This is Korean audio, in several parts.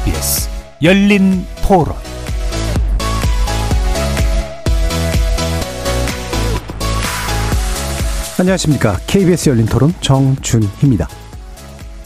KBS 열린 토론 안녕하십니까. KBS 열린 토론 정준희입니다.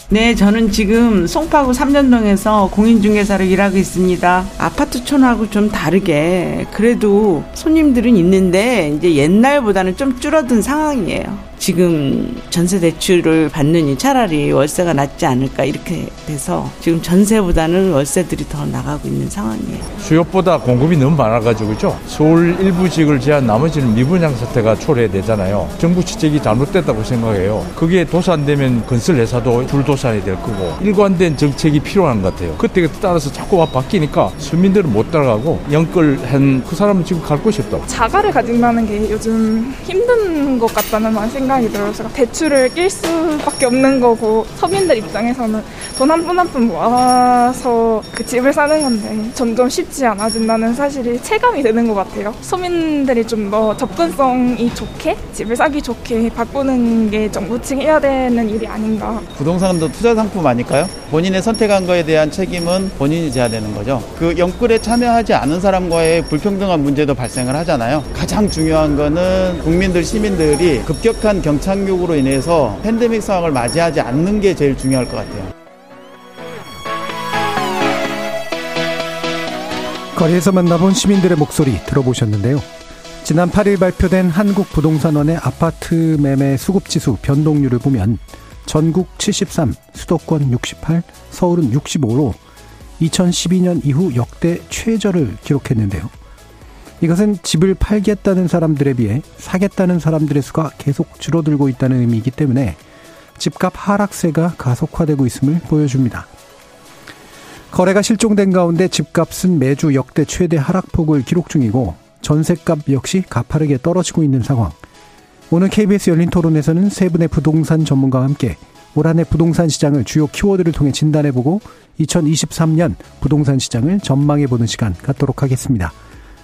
네, 저는 지금 송파구 삼년동에서 공인중개사로 일하고 있습니다. 아파트촌하고 좀 다르게 그래도 손님들은 있는데 이제 옛날보다는 좀 줄어든 상황이에요. 지금 전세 대출을 받느니 차라리 월세가 낫지 않을까 이렇게 돼서 지금 전세보다는 월세들이 더 나가고 있는 상황이에요. 수요보다 공급이 너무 많아가지고죠. 서울 일부 지역을 제한 나머지는 미분양 사태가 초래되잖아요. 정부 지책이 잘못됐다고 생각해요. 그게 도산되면 건설 회사도 불도산이 될 거고 일관된 정책이 필요한 것 같아요. 그때 따라서 자꾸 바뀌니까 수민들은 못 따라가고 영끌한 그 사람은 지금 갈 곳이 없다. 자가를 가진다는 게 요즘 힘든 것 같다는 생각. 생각이 들어서 대출을 낄 수밖에 없는 거고 서민들 입장에서는 돈 한 푼 한 푼 모아서 그 집을 사는 건데 점점 쉽지 않아진다는 사실이 체감이 되는 것 같아요. 서민들이 좀 더 접근성이 좋게 집을 사기 좋게 바꾸는 게 정부 측이 해야 되는 일이 아닌가. 부동산도 투자 상품 아닐까요? 본인의 선택한 거에 대한 책임은 본인이 져야 되는 거죠. 그 영끌에 참여하지 않은 사람과의 불평등한 문제도 발생을 하잖아요. 가장 중요한 거는 국민들 시민들이 급격한 경착륙으로 인해서 팬데믹 상황을 맞이하지 않는 게 제일 중요할 것 같아요. 거리에서 만나본 시민들의 목소리 들어보셨는데요. 지난 8일 발표된 한국부동산원의 아파트 매매 수급지수 변동률을 보면 전국 73, 수도권 68, 서울은 65로 2012년 이후 역대 최저를 기록했는데요. 이것은 집을 팔겠다는 사람들에 비해 사겠다는 사람들의 수가 계속 줄어들고 있다는 의미이기 때문에 집값 하락세가 가속화되고 있음을 보여줍니다. 거래가 실종된 가운데 집값은 매주 역대 최대 하락폭을 기록 중이고 전세값 역시 가파르게 떨어지고 있는 상황. 오늘 KBS 열린 토론에서는 세 분의 부동산 전문가와 함께 올 한해 부동산 시장을 주요 키워드를 통해 진단해보고 2023년 부동산 시장을 전망해보는 시간 갖도록 하겠습니다.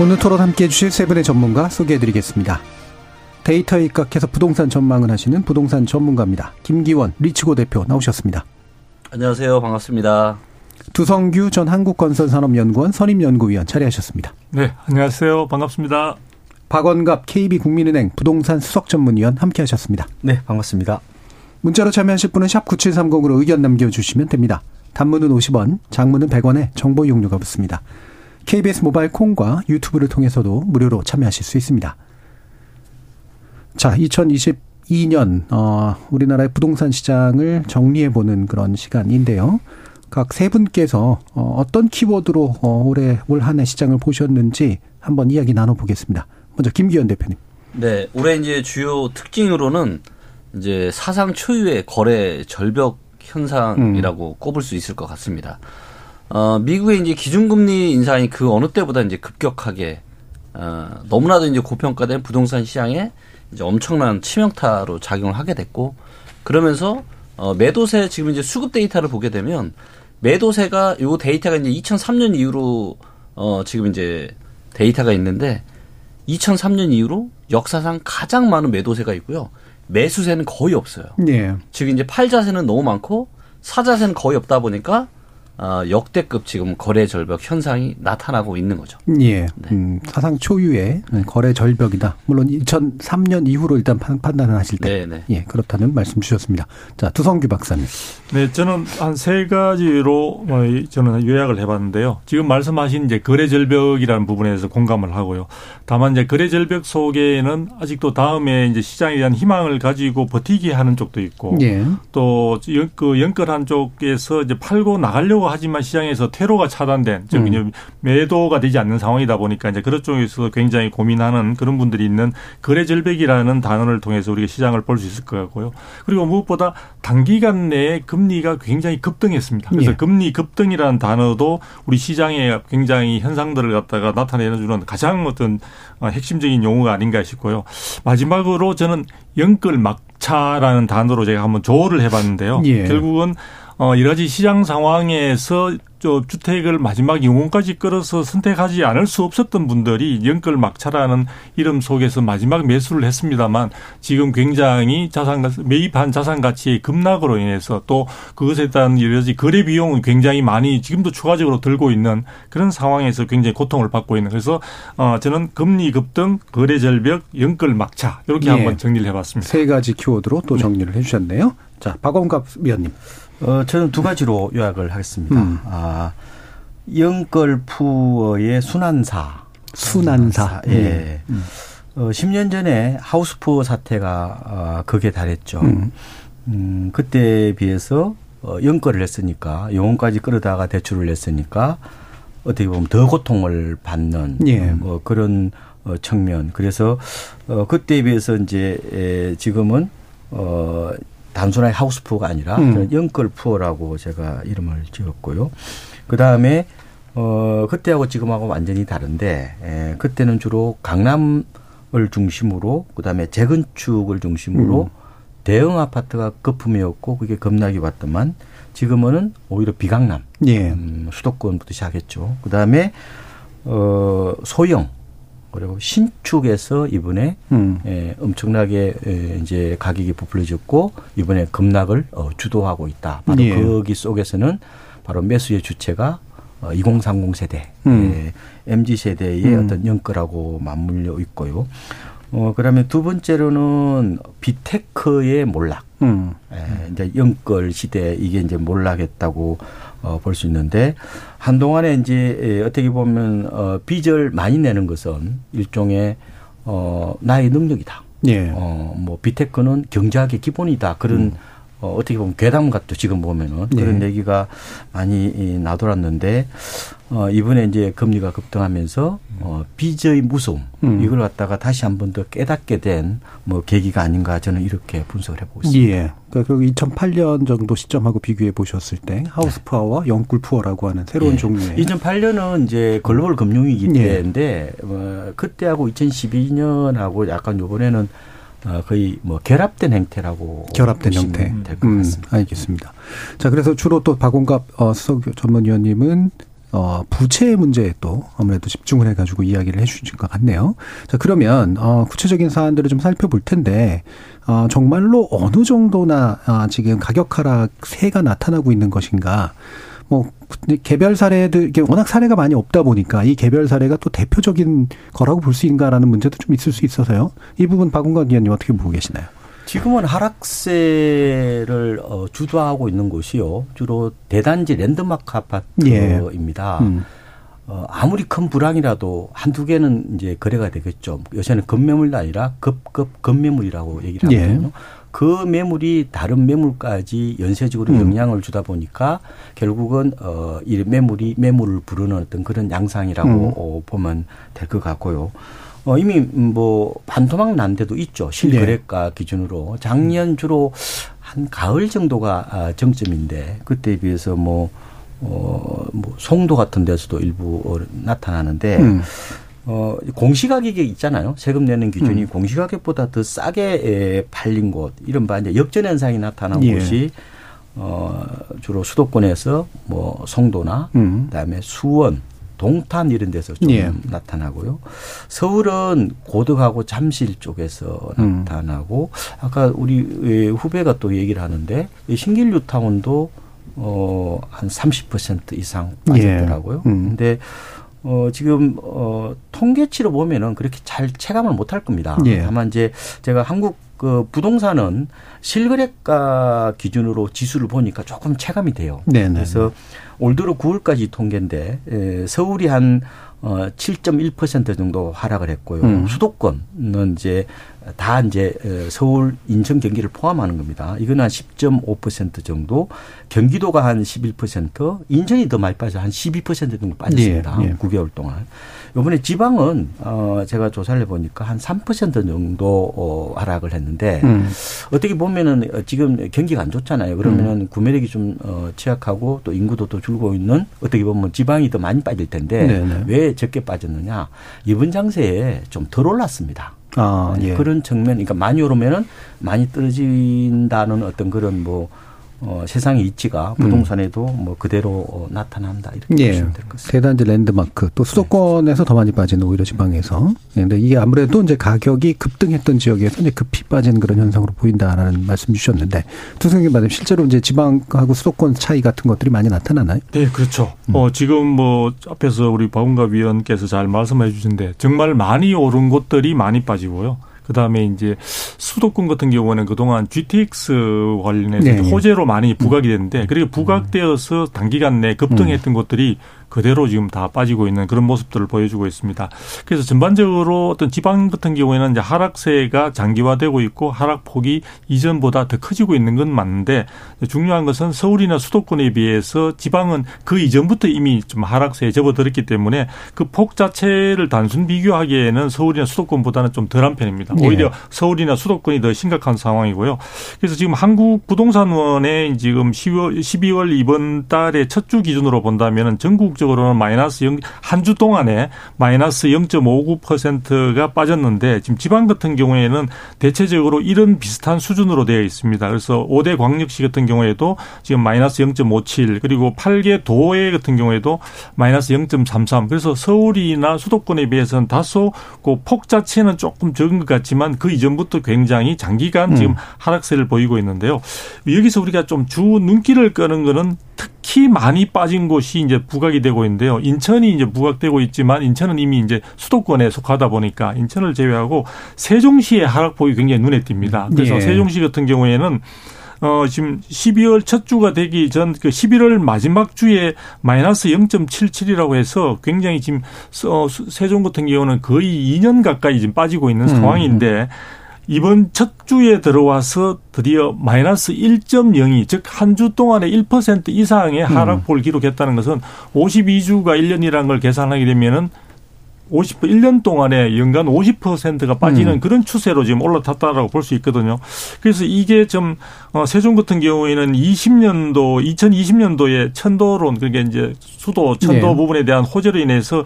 오늘 토론 함께 해 주실 세 분의 전문가 소개해 드리겠습니다. 데이터에 입각해서 부동산 전망을 하시는 부동산 전문가입니다. 김기원 리치고 대표 나오셨습니다. 안녕하세요. 반갑습니다. 두성규 전 한국건설산업연구원 선임연구위원 자리하셨습니다. 네, 안녕하세요. 반갑습니다. 박원갑 KB국민은행 부동산 수석전문위원 함께하셨습니다. 네, 반갑습니다. 문자로 참여하실 분은 샵 9730으로 의견 남겨주시면 됩니다. 단문은 50원, 장문은 100원에 정보 이용료가 붙습니다. KBS 모바일 콩과 유튜브를 통해서도 무료로 참여하실 수 있습니다. 자, 2022년 어, 우리나라의 부동산 시장을 정리해 보는 그런 시간인데요. 각 세 분께서 어, 어떤 키워드로 어, 올해 올 한 해 시장을 보셨는지 한번 이야기 나눠 보겠습니다. 먼저 김기현 대표님. 네, 올해 이제 주요 특징으로는 이제 사상 초유의 거래 절벽 현상이라고 음. 꼽을 수 있을 것 같습니다. 어, 미국의 이제 기준금리 인상이 그 어느 때보다 이제 급격하게 어, 너무나도 이제 고평가된 부동산 시장에 이제 엄청난 치명타로 작용을 하게 됐고 그러면서 어, 매도세 지금 이제 수급 데이터를 보게 되면 매도세가 요 데이터가 이제 2003년 이후로 어, 지금 이제 데이터가 있는데 2003년 이후로 역사상 가장 많은 매도세가 있고요. 매수세는 거의 없어요. 예. 즉 이제 팔자세는 너무 많고 사자세는 거의 없다 보니까 어, 역대급 지금 거래 절벽 현상이 나타나고 있는 거죠. 예. 네. 음, 사상 초유의 거래 절벽이다. 물론 2003년 이후로 일단 판 단을 하실 때. 네네. 네. 예, 그렇다는 말씀 주셨습니다. 자, 두성규 박사님. 네, 저는 한 세 가지로 뭐 저는 요약을 해봤는데요. 지금 말씀하신 이제 거래 절벽이라는 부분에서 공감을 하고요. 다만 이제 거래 절벽 속에는 아직도 다음에 이제 시장에 대한 희망을 가지고 버티기 하는 쪽도 있고. 예. 또그 연끌한 쪽에서 이제 팔고 나가려고 하지만 시장에서 퇴로가 차단된 즉 음. 매도가 되지 않는 상황이다 보니까 이제 그런 쪽에서 굉장히 고민하는 그런 분들이 있는 거래 절벽이라는 단어를 통해서 우리가 시장을 볼 수 있을 것 같고요. 그리고 무엇보다 단기간 내에 금리가 굉장히 급등했습니다. 그래서 예. 금리 급등이라는 단어도 우리 시장에 굉장히 현상들을 갖다가 나타내는 주는 가장 어떤 어, 핵심적인 용어가 아닌가 싶고요. 마지막으로 저는 영끌 막차라는 단어로 제가 한번 조어를 해봤는데요. 예. 결국은 어, 여러 가지 시장 상황에서 저 주택을 마지막 영혼까지 끌어서 선택하지 않을 수 없었던 분들이 연끌 막차라는 이름 속에서 마지막 매수를 했습니다만 지금 굉장히 자산 매입한 자산 가치의 급락으로 인해서 또 그것에 따른 여러 가지 거래 비용은 굉장히 많이 지금도 추가적으로 들고 있는 그런 상황에서 굉장히 고통을 받고 있는 그래서 어 저는 금리 급등, 거래 절벽, 연끌 막차 이렇게 예. 한번 정리를 해봤습니다. 세 가지 키워드로 또 정리를 해주셨네요. 자 박원갑 위원님. 어, 저는 두 가지로 요약을 하겠습니다. 음. 아, 영걸푸어의 순환사. 순환사. 예. 음. 어, 10년 전에 하우스푸어 사태가 어, 극에 달했죠. 음. 음, 그때에 비해서 어, 영거를 했으니까 영혼까지 끌어다가 대출을 냈으니까 어떻게 보면 더 고통을 받는 예. 뭐 그런 어, 측면. 그래서 어, 그때에 비해서 이제 에, 지금은 어 단순하게 하우스푸어가 아니라 음. 영끌푸어라고 제가 이름을 지었고요. 그 다음에 어 그때하고 지금하고 완전히 다른데 에, 그때는 주로 강남을 중심으로 그 다음에 재건축을 중심으로 음. 대형 아파트가 거품이었고 그게 겁나게 왔더만 지금은 오히려 비강남 예. 음, 수도권부터 시작했죠. 그 다음에 어 소형 그리고 신축에서 이번에 음. 예, 엄청나게 예, 이제 가격이 부풀려졌고 이번에 급락을 어, 주도하고 있다. 바로 예. 거기 속에서는 바로 매수의 주체가 어, 2030 세대, 음. 예, MZ 세대의 음. 어떤 연거라고 맞물려 있고요. 어, 그다음에 두 번째로는 비테크의 몰락. 음. 예, 이제 연걸 시대 이게 이제 몰락했다고 어, 볼 수 있는데 한동안에 이제 예, 어떻게 보면 어, 빚을 많이 내는 것은 일종의 어, 나의 능력이다. 예. 어, 뭐 비테크는 경제학의 기본이다. 그런 음. 어, 어떻게 보면 괴담 같죠. 지금 보면은 그런 네. 얘기가 많이 나돌았는데 어, 이번에 이제 금리가 급등하면서 어, 빚의 무서움 음. 이걸 갖다가 다시 한 번 더 깨닫게 된 뭐 계기가 아닌가 저는 이렇게 분석을 해보고 있습니다. 예. 그러니까 2008년 정도 시점하고 비교해 보셨을 때 하우스 푸어와 영꿀 푸어라고 하는 새로운 예. 종류의 2008년은 이제 글로벌 금융위기 예. 때인데 어, 그때하고 2012년하고 약간 요번에는 어, 거의 뭐 결합된 형태라고 결합된 형태 될것 음, 같습니다. 알겠습니다. 자 그래서 주로 또 박원갑 어, 수석 전문위원님은 어, 부채 문제에 또 아무래도 집중을 해가지고 이야기를 해주신 것 같네요. 자, 그러면, 어, 구체적인 사안들을 좀 살펴볼 텐데, 어, 정말로 어느 정도나, 아, 지금 가격 하락 세가 나타나고 있는 것인가, 뭐 개별 사례들 워낙 사례가 많이 없다 보니까 이 개별 사례가 또 대표적인 거라고 볼 수 있는가라는 문제도 좀 있을 수 있어서요. 이 부분 박은관 위원님 어떻게 보고 계시나요? 지금은 하락세를 어, 주도하고 있는 곳이요. 주로 대단지 랜드마크 아파트입니다. 예. 음. 어, 아무리 큰 불황이라도 한두 개는 이제 거래가 되겠죠. 요새는 급매물도 아니라 급급 급매물이라고 얘기를 예. 하거든요. 예. 그 매물이 다른 매물까지 연쇄적으로 음. 영향을 주다 보니까 결국은 어 이 매물이 매물을 부르는 어떤 그런 양상이라고 음. 어, 보면 될 것 같고요. 어, 이미 뭐 반토막 난 데도 있죠. 실거래가 네. 기준으로 작년 주로 한 가을 정도가 아, 정점인데 그때에 비해서 뭐 어, 뭐 송도 같은 데서도 일부 어, 나타나는데 음. 어, 공시가격이 있잖아요. 세금 내는 기준이 음. 공시가격보다 더 싸게 팔린 곳, 이른바 이제 역전 현상이 나타난 예. 곳이 어, 주로 수도권에서 뭐 송도나 음. 그다음에 수원, 동탄 이런 데서 좀 예. 나타나고요. 서울은 고덕하고 잠실 쪽에서 음. 나타나고 아까 우리 후배가 또 얘기를 하는데 신길뉴 타운도 어, 한 30% 이상 빠졌더라고요. 예. 음. 근데 어, 지금, 어, 통계치로 보면은 그렇게 잘 체감을 못 할 겁니다. 예. 다만 이제 제가 한국 그 부동산은 실거래가 기준으로 지수를 보니까 조금 체감이 돼요. 네네. 그래서 올 들어 9월까지 통계인데 에, 서울이 한 어, 7.1% 정도 하락을 했고요. 음. 수도권은 이제 다 이제 어, 서울, 인천, 경기를 포함하는 겁니다. 이건 한 10.5% 정도, 경기도가 한 11%, 인천이 더 많이 빠져 한 12% 정도 빠졌습니다. 예, 예. 9개월 동안. 이번에 지방은 어 제가 조사를 해 보니까 한 3% 정도 어 하락을 했는데 음. 어떻게 보면은 어, 지금 경기가 안 좋잖아요. 그러면은 구매력이 좀 어, 취약하고 또 인구도 또 줄고 있는 어떻게 보면 지방이 더 많이 빠질 텐데 네네. 왜 적게 빠졌느냐? 이번 장세에 좀 덜 올랐습니다. 아, 네, 예. 그런 측면, 그러니까 많이 오르면은 많이 떨어진다는 어떤 그런 뭐 어, 세상의 이치가 부동산에도 뭐 그대로 어, 나타난다 이렇게 음. 예. 보시면 될 것 같습니다. 대단지 랜드마크 또 수도권에서 더 많이 빠지는 오히려 지방에서. 예, 근데 이게 아무래도 이제 가격이 급등했던 지역에서 이제 급히 빠지는 그런 현상으로 보인다라는 말씀 주셨는데 두승님 말씀 실제로 이제 지방하고 수도권 차이 같은 것들이 많이 나타나나요? 네, 그렇죠. 어, 지금 뭐 앞에서 우리 박은갑 위원께서 잘 말씀해 주신데 정말 많이 오른 곳들이 많이 빠지고요. 그 다음에 이제 수도권 같은 경우는 그동안 GTX 관련해서 네. 호재로 많이 부각이 됐는데 그리고 부각되어서 단기간 내에 급등했던 곳들이 그대로 지금 다 빠지고 있는 그런 모습들을 보여주고 있습니다. 그래서 전반적으로 어떤 지방 같은 경우에는 이제 하락세가 장기화되고 있고 하락폭이 이전보다 더 커지고 있는 건 맞는데 중요한 것은 서울이나 수도권에 비해서 지방은 그 이전부터 이미 좀 하락세에 접어들었기 때문에 그 폭 자체를 단순 비교하기에는 서울이나 수도권보다는 좀 덜한 편입니다. 예. 오히려 서울이나 수도권이 더 심각한 상황이고요. 그래서 지금 한국 부동산원의 지금 10월, 12월 이번 달의 첫 주 기준으로 본다면은 전국적으로는 마이너스 0, 한 주 동안에 마이너스 0.59%가 빠졌는데 지금 지방 같은 경우에는 대체적으로 이런 비슷한 수준으로 되어 있습니다. 그래서 5대 광역시 같은 경우에도 지금 마이너스 0.57 그리고 8개 도에 같은 경우에도 마이너스 0.33 그래서 서울이나 수도권에 비해서는 다소 그 폭 자체는 조금 적은 것 같지만 그 이전부터 굉장히 장기간 지금 하락세를 보이고 있는데요. 여기서 우리가 좀 주 눈길을 끄는 거는 특 히 많이 빠진 곳이 이제 부각이 되고 있는데요. 인천이 이제 부각되고 있지만 인천은 이미 이제 수도권에 속하다 보니까 인천을 제외하고 세종시의 하락폭이 굉장히 눈에 띕니다. 그래서 예. 세종시 같은 경우에는 어, 지금 12월 첫 주가 되기 전 그 11월 마지막 주에 마이너스 0.77이라고 해서 굉장히 지금 어, 수- 세종 같은 경우는 거의 2년 가까이 지금 빠지고 있는 상황인데 이번 첫 주에 들어와서 드디어 마이너스 1.02, 즉 한 주 동안에 1% 이상의 하락폭을 기록했다는 것은 52주가 1년이라는 걸 계산하게 되면은 50, 1년 동안에 연간 50%가 빠지는 음. 그런 추세로 지금 올라탔다라고 볼 수 있거든요. 그래서 이게 좀, 어, 세종 같은 경우에는 20년도, 2020년도에 천도론, 그러니까 이제 수도, 천도 네. 부분에 대한 호재로 인해서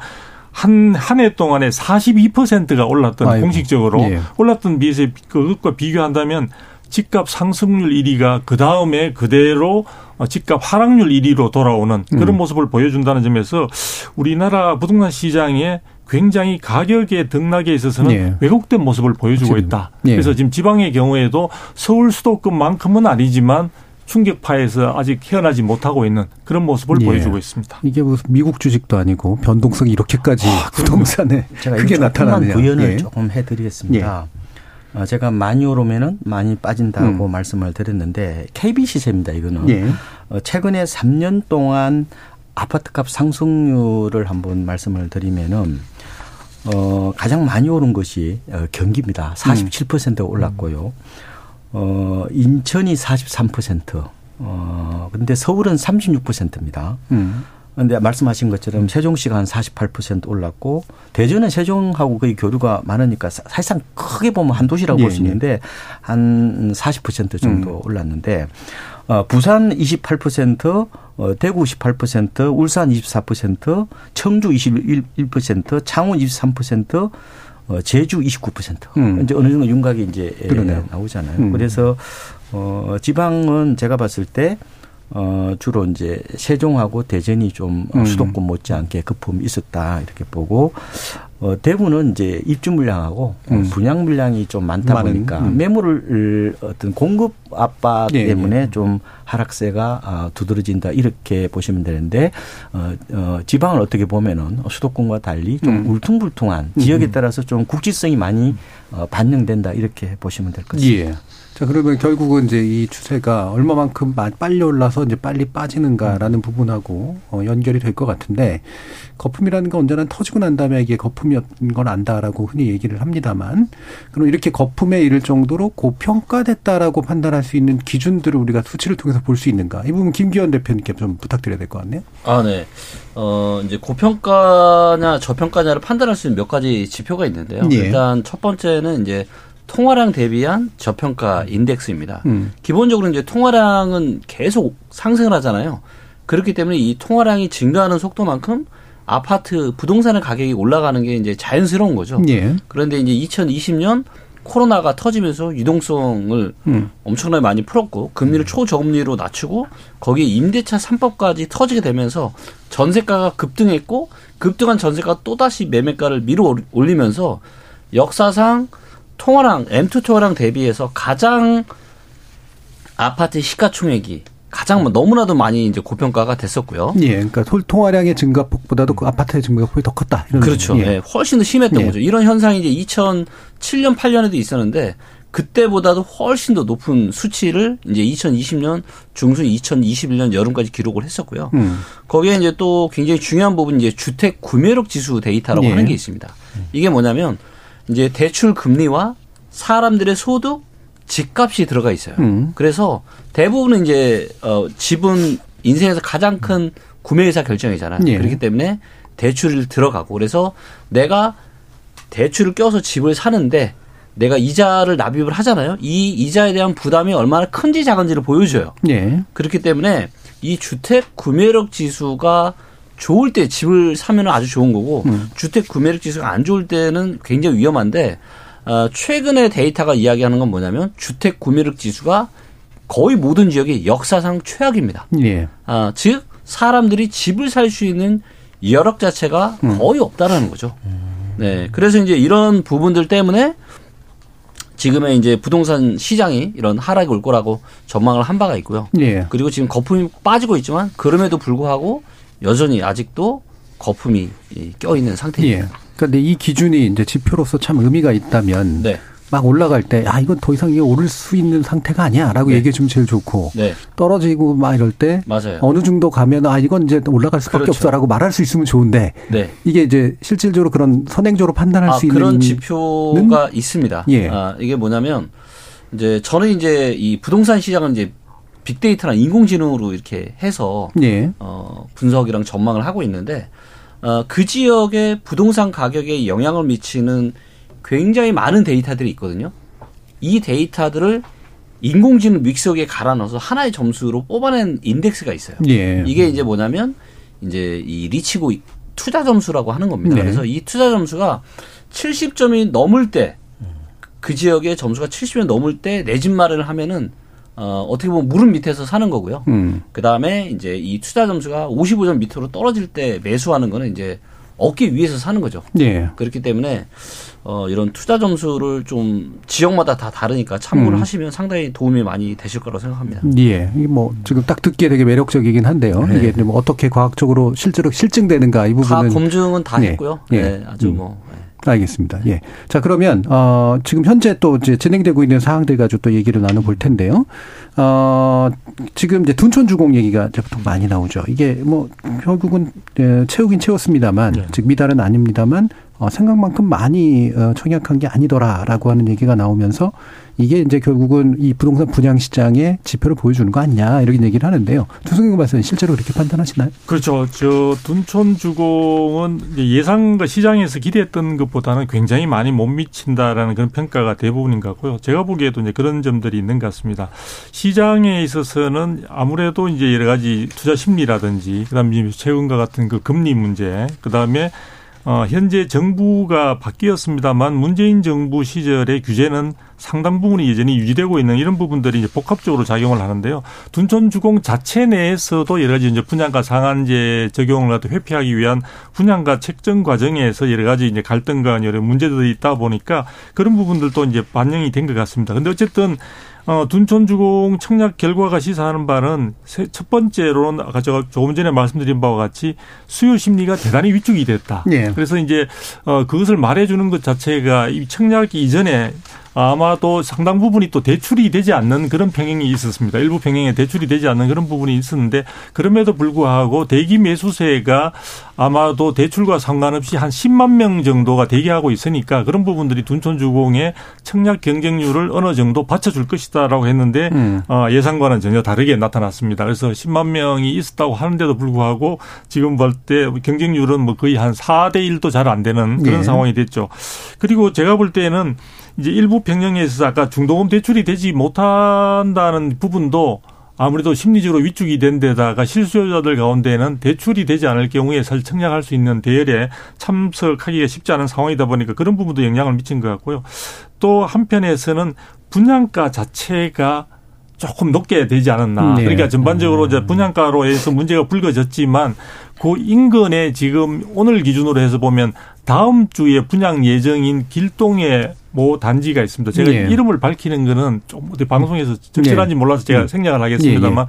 한, 한 해 동안에 42%가 올랐던 아이고. 공식적으로 예. 올랐던 비해서 그것과 비교한다면 집값 상승률 1위가 그 다음에 그대로 어, 집값 하락률 1위로 돌아오는 그런 음. 모습을 보여준다는 점에서 우리나라 부동산 시장에 굉장히 가격의 등락에 있어서는 예. 왜곡된 모습을 보여주고. 있다. 예. 그래서 지금 지방의 경우에도 서울 수도권만큼은 아니지만 충격파에서 아직 헤어나지 못하고 있는 그런 모습을 예. 보여주고 있습니다. 이게 무슨 미국 주식도 아니고 변동성이 이렇게까지 부동산에 제가 크게 나타나네요. 부연을 예. 조금 해드리겠습니다. 어, 제가 많이 오르면은 많이 빠진다고 말씀을 드렸는데 KB 시세입니다. 이거는 음. 예. 어, 최근에 3년 동안 아파트값 상승률을 한번 말씀을 드리면은 어, 가장 많이 오른 것이 어, 경기입니다. 47% 올랐고요. 어, 인천이 43%. 어, 근데 서울은 36%입니다. 음. 근데 말씀하신 것처럼 세종시가 한 48% 올랐고 대전은 세종하고 거의 교류가 많으니까 사- 사실상 크게 보면 한 도시라고 예, 볼수 있는데 한 40% 정도 음. 올랐는데 어, 부산 28%, 어, 대구 18%, 울산 24%, 청주 21%, 창원 23%, 어, 제주 29%. 음. 이제 어느 정도 윤곽이 이제 예, 그러네요. 나오잖아요. 음. 그래서 어, 지방은 제가 봤을 때 어, 주로 이제 세종하고 대전이 좀 음. 수도권 못지않게 거품이 있었다 이렇게 보고 어, 대구는 이제 입주 물량하고 어, 음. 분양 물량이 좀 많다 많은, 보니까 음. 매물을 어떤 공급 압박 예, 때문에 예. 좀 하락세가 아, 두드러진다 이렇게 보시면 되는데 어, 어, 지방을 어떻게 보면은 수도권과 달리 좀 음. 울퉁불퉁한 지역에 따라서 좀 국지성이 많이 어, 반영된다 이렇게 보시면 될것 같습니다. 예. 자, 그러면 결국은 이제 이 추세가 얼마만큼 마- 빨리 올라서 이제 빨리 빠지는가라는 부분하고 어, 연결이 될 것 같은데 거품이라는 건 언제나 터지고 난 다음에 이게 거품이었던 건 안다라고 흔히 얘기를 합니다만 그럼 이렇게 거품에 이를 정도로 고평가됐다라고 판단할 수 있는 기준들을 우리가 수치를 통해서 볼 수 있는가? 이 부분 김기현 대표님께 좀 부탁드려야 될 것 같네요. 아, 네. 어, 이제 고평가냐 저평가냐를 판단할 수 있는 몇 가지 지표가 있는데요. 예. 일단 첫 번째는 이제 통화량 대비한 저평가 인덱스입니다. 음. 기본적으로 이제 통화량은 계속 상승을 하잖아요. 그렇기 때문에 이 통화량이 증가하는 속도만큼 아파트 부동산의 가격이 올라가는 게 이제 자연스러운 거죠. 예. 그런데 이제 2020년 코로나가 터지면서 유동성을 음. 엄청나게 많이 풀었고 금리를 초저금리로 낮추고 거기에 임대차 3법까지 터지게 되면서 전세가가 급등했고 급등한 전세가 또다시 매매가를 밀어 올리면서 역사상 통화량 M2 통화량 대비해서 가장 아파트 시가총액이 가장 뭐 너무나도 많이 이제 고평가가 됐었고요. 예. 그러니까 톨 통화량의 증가폭보다도 그 아파트의 증가폭이 더 컸다. 그렇죠. 예. 예, 훨씬 더 심했던 예. 거죠. 이런 현상이 이제 2007년, 8년에도 있었는데 그때보다도 훨씬 더 높은 수치를 이제 2020년 중순 2021년 여름까지 기록을 했었고요. 음. 거기에 이제 또 굉장히 중요한 부분이 이제 주택 구매력 지수 데이터라고 예. 하는 게 있습니다. 이게 뭐냐면 이제 대출 금리와 사람들의 소득, 집값이 들어가 있어요. 음. 그래서 대부분은 이제 어 집은 인생에서 가장 큰 구매 의사 결정이잖아요. 예. 그렇기 때문에 대출을 들어가고 그래서 내가 대출을 껴서 집을 사는데 내가 이자를 납입을 하잖아요. 이 이자에 대한 부담이 얼마나 큰지 작은지를 보여줘요. 예. 그렇기 때문에 이 주택 구매력 지수가 좋을 때 집을 사면 아주 좋은 거고 음. 주택 구매력 지수가 안 좋을 때는 굉장히 위험한데 어, 최근의 데이터가 이야기하는 건 뭐냐면 주택 구매력 지수가 거의 모든 지역이 역사상 최악입니다. 예. 아, 즉 사람들이 집을 살 수 있는 여력 자체가 음. 거의 없다라는 거죠. 네, 그래서 이제 이런 부분들 때문에 지금의 이제 부동산 시장이 이런 하락이 올 거라고 전망을 한 바가 있고요. 예. 그리고 지금 거품이 빠지고 있지만 그럼에도 불구하고 여전히 아직도 거품이 껴 있는 상태입니다. 예. 그런데 이 기준이 이제 지표로서 참 의미가 있다면 네. 막 올라갈 때 아 이건 더 이상 이게 오를 수 있는 상태가 아니야 라고 네. 얘기해 주면 제일 좋고 네. 떨어지고 막 이럴 때 맞아요. 어느 정도 가면 아 이건 이제 올라갈 수 밖에 그렇죠. 없어 라고 말할 수 있으면 좋은데 네. 이게 이제 실질적으로 그런 선행적으로 판단할 아, 수 있는 그런 지표가 있습니다. 예. 아, 이게 뭐냐면 이제 저는 이제 이 부동산 시장은 이제 빅데이터나 인공지능으로 이렇게 해서 예. 어, 분석이랑 전망을 하고 있는데 어, 그 지역의 부동산 가격에 영향을 미치는 굉장히 많은 데이터들이 있거든요. 이 데이터들을 인공지능 믹서기에 갈아 넣어서 하나의 점수로 뽑아낸 인덱스가 있어요. 예. 이게 이제 뭐냐면 이제 이 리치고 투자 점수라고 하는 겁니다. 네. 그래서 이 투자 점수가 70점이 넘을 때 그 지역의 점수가 70점 넘을 때 내 집 마련을 하면은 어, 어떻게 보면 무릎 밑에서 사는 거고요. 음. 그 다음에 이제 이 투자 점수가 55점 밑으로 떨어질 때 매수하는 거는 이제 얻기 위해서 사는 거죠. 예. 그렇기 때문에 어, 이런 투자 점수를 좀 지역마다 다 다르니까 참고를 음. 하시면 상당히 도움이 많이 되실 거라고 생각합니다. 예. 뭐 지금 딱 듣기에 되게 매력적이긴 한데요. 네. 이게 뭐 어떻게 과학적으로 실제로 실증되는가 이다 부분은 검증은 다 예. 했고요. 예. 네, 아주 음. 뭐 예. 알겠습니다. 예. 자, 그러면, 어, 지금 현재 또 이제 진행되고 있는 사항들 가지고 또 얘기를 나눠볼 텐데요. 어, 지금 이제 둔촌주공 얘기가 이제 보통 많이 나오죠. 이게 뭐, 결국은, 예, 채우긴 채웠습니다만, 네. 즉 미달은 아닙니다만, 어, 생각만큼 많이 어, 청약한 게 아니더라라고 하는 얘기가 나오면서 이게 이제 결국은 이 부동산 분양 시장의 지표를 보여주는 거 아니냐 이렇게 얘기를 하는데요. 주승용 박사님 실제로 그렇게 판단하시나요? 그렇죠. 저 둔촌 주공은 예상과 시장에서 기대했던 것보다는 굉장히 많이 못 미친다라는 그런 평가가 대부분인 것 같고요. 제가 보기에도 이제 그런 점들이 있는 것 같습니다. 시장에 있어서는 아무래도 이제 여러 가지 투자 심리라든지 그다음에 최근과 같은 그 금리 문제, 그다음에 어, 현재 정부가 바뀌었습니다만 문재인 정부 시절의 규제는 상당 부분이 여전히 유지되고 있는 이런 부분들이 이제 복합적으로 작용을 하는데요. 둔촌 주공 자체 내에서도 여러 가지 이제 분양가 상한제 적용을 갖다 회피하기 위한 분양가 책정 과정에서 여러 가지 이제 갈등과 여러 문제들이 있다 보니까 그런 부분들도 이제 반영이 된 것 같습니다. 근데 어쨌든 어, 둔촌주공 청약 결과가 시사하는 바는 세, 첫 번째로는 아까 제가 조금 전에 말씀드린 바와 같이 수요 심리가 대단히 위축이 됐다. 예. 그래서 이제 어, 그것을 말해주는 것 자체가 이 청약 이전에 아마도 상당 부분이 또 대출이 되지 않는 그런 평행이 있었습니다. 일부 평행에 대출이 되지 않는 그런 부분이 있었는데 그럼에도 불구하고 대기 매수세가 아마도 대출과 상관없이 한 10만 명 정도가 대기하고 있으니까 그런 부분들이 둔촌주공의 청약 경쟁률을 어느 정도 받쳐줄 것이다라고 했는데 음. 어, 예상과는 전혀 다르게 나타났습니다. 그래서 10만 명이 있었다고 하는데도 불구하고 지금 볼 때 경쟁률은 뭐 거의 한 4대 1도 잘 안 되는 그런 예. 상황이 됐죠. 그리고 제가 볼 때는 이제 일부 평형에 있어서 아까 중도금 대출이 되지 못한다는 부분도 아무래도 심리적으로 위축이 된 데다가 실수요자들 가운데는 대출이 되지 않을 경우에 사실 청약할 수 있는 대열에 참석하기가 쉽지 않은 상황이다 보니까 그런 부분도 영향을 미친 것 같고요. 또 한편에서는 분양가 자체가 조금 높게 되지 않았나. 네. 그러니까 전반적으로 이제 분양가로 해서 문제가 불거졌지만 그 인근에 지금 오늘 기준으로 해서 보면 다음 주에 분양 예정인 길동에 모 단지가 있습니다. 제가 예. 이름을 밝히는 거는 좀 어디 방송에서 적절한지 예. 몰라서 제가 음. 생략을 하겠습니다만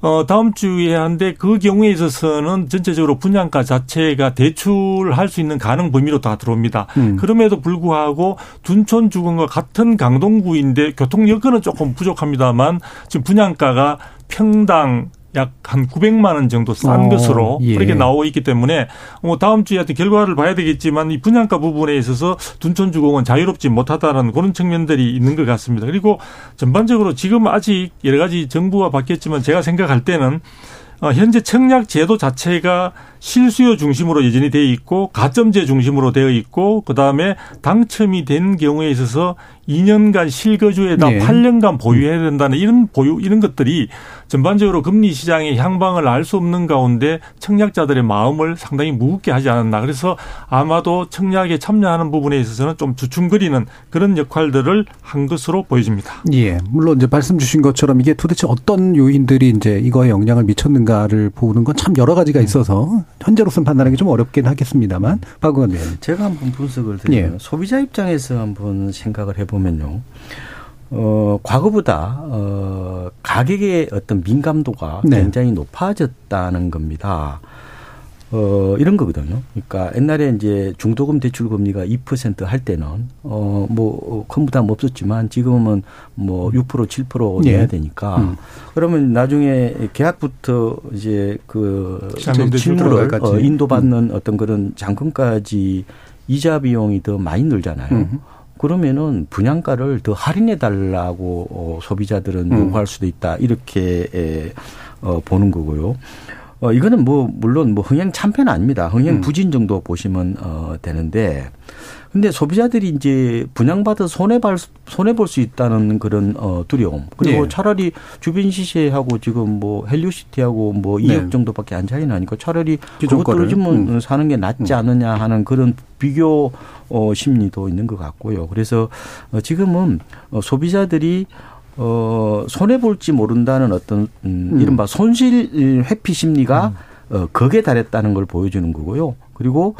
어 다음 주에 한데 그 경우에 있어서는 전체적으로 분양가 자체가 대출할 수 있는 가능 범위로 다 들어옵니다. 음. 그럼에도 불구하고 둔촌 주공과 같은 강동구인데 교통 여건은 조금 부족합니다만 지금 분양가가 평당 약 한 900만 원 정도 싼 어, 것으로 예. 그렇게 나오고 있기 때문에 뭐 다음 주에 하여튼 결과를 봐야 되겠지만 이 분양가 부분에 있어서 둔촌주공은 자유롭지 못하다는 그런 측면들이 있는 것 같습니다. 그리고 전반적으로 지금 아직 여러 가지 정부가 바뀌었지만 제가 생각할 때는 어, 현재 청약 제도 자체가 실수요 중심으로 여전히 되어 있고 가점제 중심으로 되어 있고 그다음에 당첨이 된 경우에 있어서 2년간 실거주에다 네. 8년간 보유해야 된다는 이런 보유 이런 것들이 전반적으로 금리 시장의 향방을 알 수 없는 가운데 청약자들의 마음을 상당히 무겁게 하지 않았나. 그래서 아마도 청약에 참여하는 부분에 있어서는 좀 주춤거리는 그런 역할들을 한 것으로 보여집니다. 예. 물론 이제 말씀 주신 것처럼 이게 도대체 어떤 요인들이 이제 이거에 영향을 미쳤는가를 보는 건 참 여러 가지가 있어서 현재로서는 판단하기 좀 어렵긴 하겠습니다만 박우관 위원님. 제가 한번 분석을 드리면 예. 소비자 입장에서 한번 생각을 해보면요. 어, 과거보다, 어, 가격의 어떤 민감도가 네. 굉장히 높아졌다는 겁니다. 어, 이런 거거든요. 그러니까 옛날에 이제 중도금 대출 금리가 2%할 때는, 어, 뭐, 어, 큰 부담 없었지만 지금은 뭐 6% 7% 내야 예. 되니까 음. 그러면 나중에 계약부터 이제 그 실물을. 어, 인도받는 어떤 그런 잔금까지 이자 비용이 더 많이 늘잖아요. 음. 그러면은 분양가를 더 할인해 달라고 어, 소비자들은 음. 요구할 수도 있다 이렇게 에, 어, 보는 거고요. 어, 이거는 뭐 물론 뭐 흥행 참패는 아닙니다. 흥행 음. 부진 정도 보시면 어, 되는데 근데 소비자들이 이제 분양받아 손해 발 손해 볼 수 있다는 그런 어 두려움. 그리고 예. 차라리 주변 시세하고 지금 뭐 헬리오시티하고 뭐 네. 2억 정도밖에 안 차이 나니까 차라리 거를. 떨어지면 음. 사는 게 낫지 않느냐 하는 그런 비교 어 심리도 있는 것 같고요. 그래서 어 지금은 어 소비자들이 어 손해 볼지 모른다는 어떤 음 음. 이른바 손실 회피 심리가 어 극에 달했다는 걸 보여주는 거고요. 그리고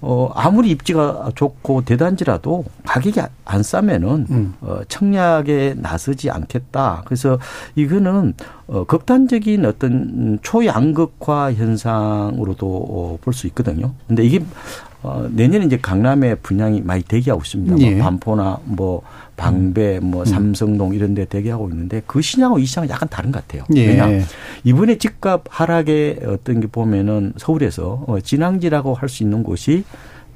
어 아무리 입지가 좋고 대단지라도 가격이 안 싸면은 음. 어 청약에 나서지 않겠다. 그래서 이거는 어 극단적인 어떤 음, 초양극화 현상으로도 어, 볼수 있거든요. 근데 이게 어 내년에 이제 강남에 분양이 많이 대기하고 있습니다. 예. 뭐 반포나 뭐 방배, 뭐 삼성동 이런 데 대기하고 있는데 그 시장하고 이 시장은 약간 다른 것 같아요. 예. 왜냐? 이번에 집값 하락의 어떤 게 보면은 서울에서 어, 진앙지라고 할 수 있는 곳이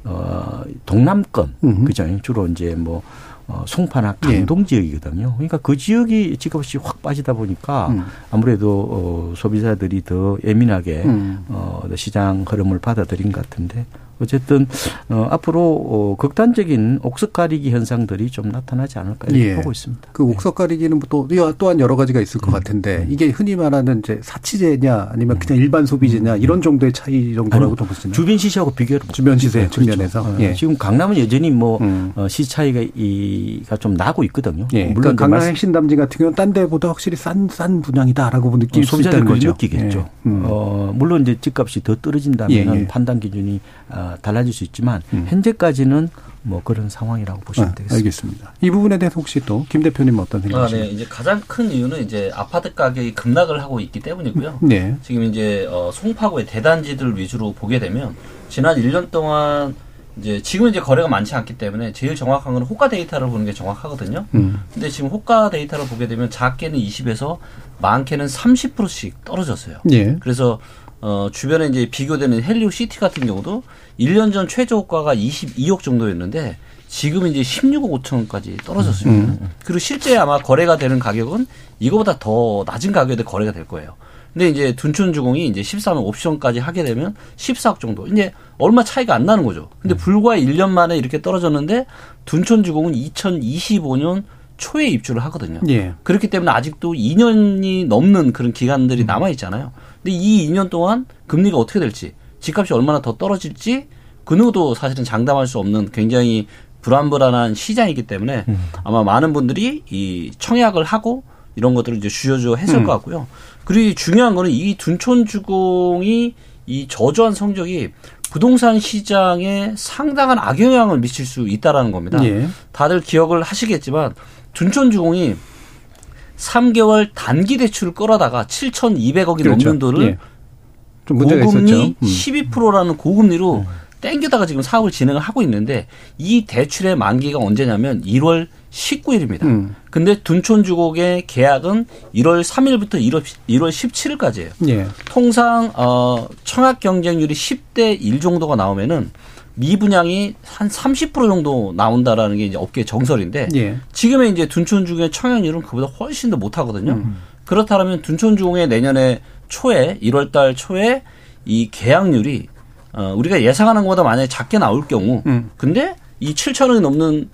어 동남권 음흠. 그죠? 주로 이제 뭐 어, 송파나 예. 강동 지역이거든요. 그러니까 그 지역이 집값이 확 빠지다 보니까 음. 아무래도 어, 소비자들이 더 예민하게 음. 어, 시장 흐름을 받아들인 것 같은데 어쨌든 어, 앞으로 어, 극단적인 옥석 가리기 현상들이 좀 나타나지 않을까 이렇게 예. 보고 있습니다. 그 옥석 가리기는 또 또한 여러 가지가 있을 것 같은데 이게 흔히 말하는 이제 사치제냐 아니면 그냥 일반 소비재냐 이런 정도의 차이 정도라고 또 보시나요? 주변 시세하고 비교를 주변 시세 그렇죠. 측면에서 어, 예. 지금 강남은 여전히 뭐 음. 어, 시 차이가 이가 좀 나고 있거든요. 예. 물론 그러니까 강남 말씀- 핵심 담지 같은 경우는 딴 데보다 확실히 싼 싼 분양이다라고 느낄 어, 수 있다는 거죠. 느끼겠죠. 예. 음. 어, 물론 이제 집값이 더 떨어진다면 예, 예. 판단 기준이 어, 아, 달라질 수 있지만 음. 현재까지는 뭐 그런 상황이라고 보시면 아, 되겠습니다. 알겠습니다. 이 부분에 대해서 혹시 또 김 대표님 어떤 생각이십니까? 아, 네. 이제 가장 큰 이유는 이제 아파트 가격이 급락을 하고 있기 때문이고요. 네. 지금 이제 어, 송파구의 대단지들 위주로 보게 되면 지난 1년 동안 이제 지금 이제 거래가 많지 않기 때문에 제일 정확한 건 호가 데이터를 보는 게 정확하거든요. 음. 근데 지금 호가 데이터를 보게 되면 작게는 20에서 많게는 30%씩 떨어졌어요. 예. 그래서 어, 주변에 이제 비교되는 헬리오 시티 같은 경우도 1년 전 최저 호가가 22억 정도였는데 지금 이제 16억 5천원까지 떨어졌습니다. 음. 그리고 실제 아마 거래가 되는 가격은 이거보다 더 낮은 가격에 거래가 될 거예요. 근데 이제 둔촌주공이 이제 13억 옵션까지 하게 되면 14억 정도. 이제 얼마 차이가 안 나는 거죠. 근데 불과 1년 만에 이렇게 떨어졌는데 둔촌주공은 2025년 초에 입주를 하거든요. 예. 그렇기 때문에 아직도 2년이 넘는 그런 기간들이 남아 있잖아요. 근데 이 2년 동안 금리가 어떻게 될지, 집값이 얼마나 더 떨어질지 그 누구도 사실은 장담할 수 없는 굉장히 불안불안한 시장이기 때문에 음. 아마 많은 분들이 이 청약을 하고 이런 것들을 이제 주저주저 했을 음. 것 같고요. 그리고 중요한 거는 이 둔촌주공이 이 저조한 성적이 부동산 시장에 상당한 악영향을 미칠 수 있다라는 겁니다. 예. 다들 기억을 하시겠지만 둔촌주공이 3개월 단기 대출을 끌어다가 7,200억이 그렇죠. 넘는 돈을 예. 고금리 음. 12%라는 고금리로 음. 땡겨다가 지금 사업을 진행을 하고 있는데 이 대출의 만기가 언제냐면 1월 19일입니다. 음. 근데 둔촌주곡의 계약은 1월 3일부터 1월, 1월 17일까지예요. 예. 통상 어 청약 경쟁률이 10대 1 정도가 나오면은 미분양이 한 30% 정도 나온다라는 게 이제 업계 정설인데 예. 지금의 이제 둔촌주공의 청약률은 그보다 훨씬 더 못하거든요. 음. 그렇다면 둔촌주공의 내년에 초에 1월 달 초에 이 계약률이 어 우리가 예상하는 것보다 만약에 작게 나올 경우 음. 근데 이 7천 원이 넘는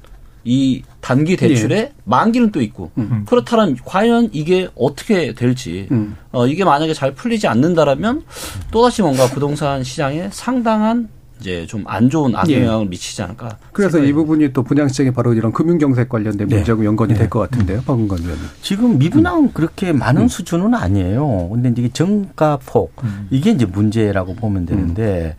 이 단기 대출에 예. 만기는 또 있고 음. 음. 그렇다면 과연 이게 어떻게 될지 음. 어 이게 만약에 잘 풀리지 않는다라면 또다시 뭔가 부동산 시장에 상당한 이제 좀 안 좋은 악영향을 예. 미치지 않을까. 그래서 이 부분이 또 분양 시장에 바로 이런 금융경색 관련된 네. 문제하고 연관이 네. 될것 같은데요, 박은건 의원님. 지금 미분양 음. 그렇게 많은 음. 수준은 아니에요. 근데 이게 정가폭 음. 이게 이제 문제라고 보면 되는데.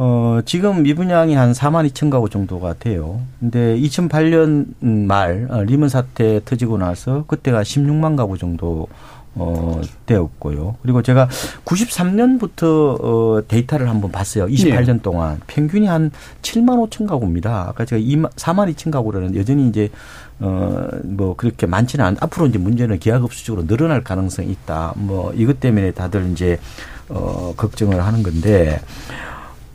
어, 지금 미분양이 한 4만 2천 가구 정도가 돼요. 근데 2008년 말 어, 리먼 사태 터지고 나서 그때가 16만 가구 정도 어, 되었고요. 그리고 제가 93년부터 어, 데이터를 한번 봤어요. 28년 네. 동안 평균이 한 7만 5천 가구입니다. 아까 제가 2만, 4만 2천 가구라는 여전히 이제 어, 뭐 그렇게 많지는 않. 앞으로 이제 문제는 기하급수적으로 늘어날 가능성이 있다. 뭐 이것 때문에 다들 이제 어, 걱정을 하는 건데.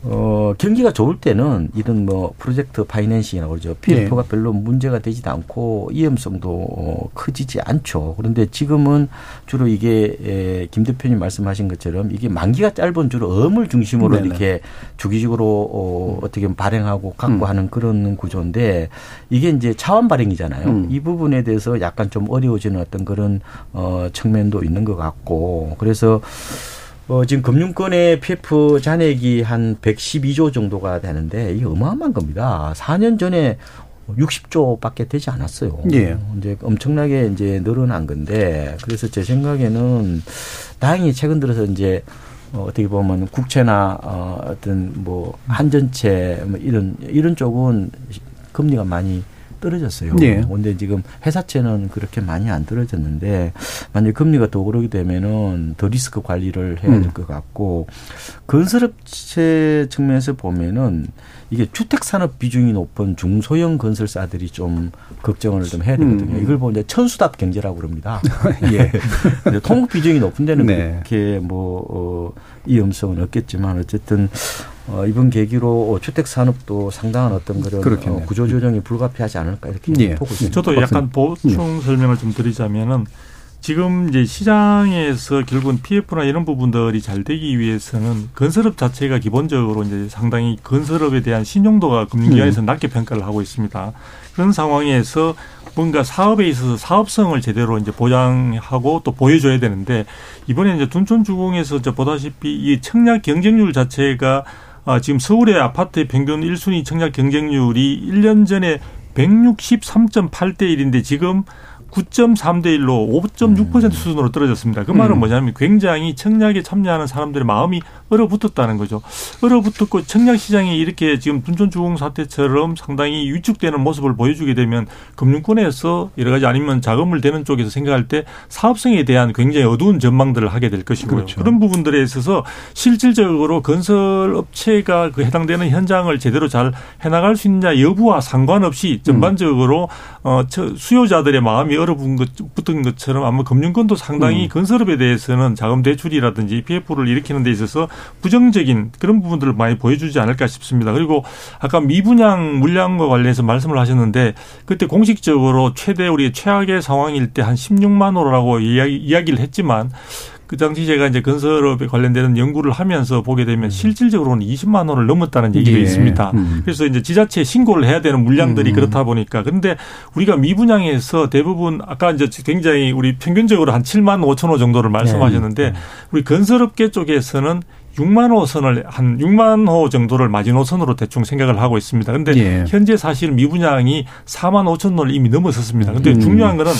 어, 경기가 좋을 때는 이런 뭐 프로젝트 파이낸싱이라고 그러죠. PF가 네. 별로 문제가 되지도 않고 위험성도 어, 커지지 않죠. 그런데 지금은 주로 이게 에, 김 대표님 말씀하신 것처럼 이게 만기가 짧은 주로 어물 중심으로 네네. 이렇게 주기적으로 어, 어떻게 보면 발행하고 갖고 음. 하는 그런 구조인데 이게 이제 차원 발행이잖아요. 음. 이 부분에 대해서 약간 좀 어려워지는 어떤 그런 어, 측면도 있는 것 같고 그래서 어, 지금 금융권의 PF 잔액이 한 112조 정도가 되는데 이게 어마어마한 겁니다. 4년 전에 60조밖에 되지 않았어요. 예. 이제 엄청나게 이제 늘어난 건데 그래서 제 생각에는 다행히 최근 들어서 이제 어, 어떻게 보면 국채나 어, 어떤 뭐 한전채 뭐 이런 이런 쪽은 금리가 많이 떨어졌어요. 네. 근데 지금 회사채는 그렇게 많이 안 떨어졌는데 만약 금리가 더 오르게 되면은 더 리스크 관리를 해야 될것 음. 같고 건설업체 측면에서 보면은 이게 주택 산업 비중이 높은 중소형 건설사들이 좀 걱정을 좀 해야 되거든요. 음. 이걸 보면 이제 천수답 경제라고 그럽니다. 예. 통국 비중이 높은 데는 네. 그렇게 뭐 어, 위험성은 없겠지만 어쨌든 어, 이번 계기로 주택 산업도 상당한 어떤 그런 어, 구조 조정이 불가피하지 않을까 이렇게 예. 보고 있습니다. 저도 약간 보충 설명을 좀 드리자면은 지금 이제 시장에서 결국은 PF나 이런 부분들이 잘 되기 위해서는 건설업 자체가 기본적으로 이제 상당히 건설업에 대한 신용도가 금융기관에서 음. 낮게 평가를 하고 있습니다. 그런 상황에서 뭔가 사업에 있어서 사업성을 제대로 이제 보장하고 또 보여줘야 되는데 이번에 이제 둔촌주공에서 이제 보다시피 이 청약 경쟁률 자체가 아, 지금 서울의 아파트의 평균 1순위 청약 경쟁률이 1년 전에 163.8대 1인데 지금 9.3대 1로 5.6% 수준으로 떨어졌습니다. 그 말은 음. 뭐냐면 굉장히 청약에 참여하는 사람들의 마음이 얼어붙었다는 거죠. 얼어붙었고 청약 시장이 이렇게 지금 둔촌주공 사태처럼 상당히 위축되는 모습을 보여주게 되면 금융권에서 여러 가지 아니면 자금을 대는 쪽에서 생각할 때 사업성에 대한 굉장히 어두운 전망들을 하게 될 것이고요. 그렇죠. 그런 부분들에 있어서 실질적으로 건설 업체가 그 해당되는 현장을 제대로 잘 해나갈 수 있느냐 여부와 상관없이 전반적으로 어 저- 수요자들의 마음이 얼어붙은 것, 붙은 것처럼 아마 금융권도 상당히 음. 건설업에 대해서는 자금 대출이라든지 PF를 일으키는 데 있어서 부정적인 그런 부분들을 많이 보여주지 않을까 싶습니다. 그리고 아까 미분양 물량과 관련해서 말씀을 하셨는데 그때 공식적으로 최대 우리 최악의 상황일 때 한 16만 호라고 이야기, 이야기를 했지만 그 당시 제가 이제 건설업에 관련되는 연구를 하면서 보게 되면 실질적으로는 20만 원을 넘었다는 얘기가 예. 있습니다. 음. 그래서 이제 지자체에 신고를 해야 되는 물량들이 음. 그렇다 보니까 근데 우리가 미분양에서 대부분 아까 이제 굉장히 우리 평균적으로 한 7만 5천 호 정도를 말씀하셨는데 네. 우리 건설업계 쪽에서는 6만 호 선을 한 6만 호 정도를 마지노선으로 대충 생각을 하고 있습니다. 근데 예. 현재 사실 미분양이 4만 5천 호를 이미 넘어섰습니다. 근데 음. 중요한 거는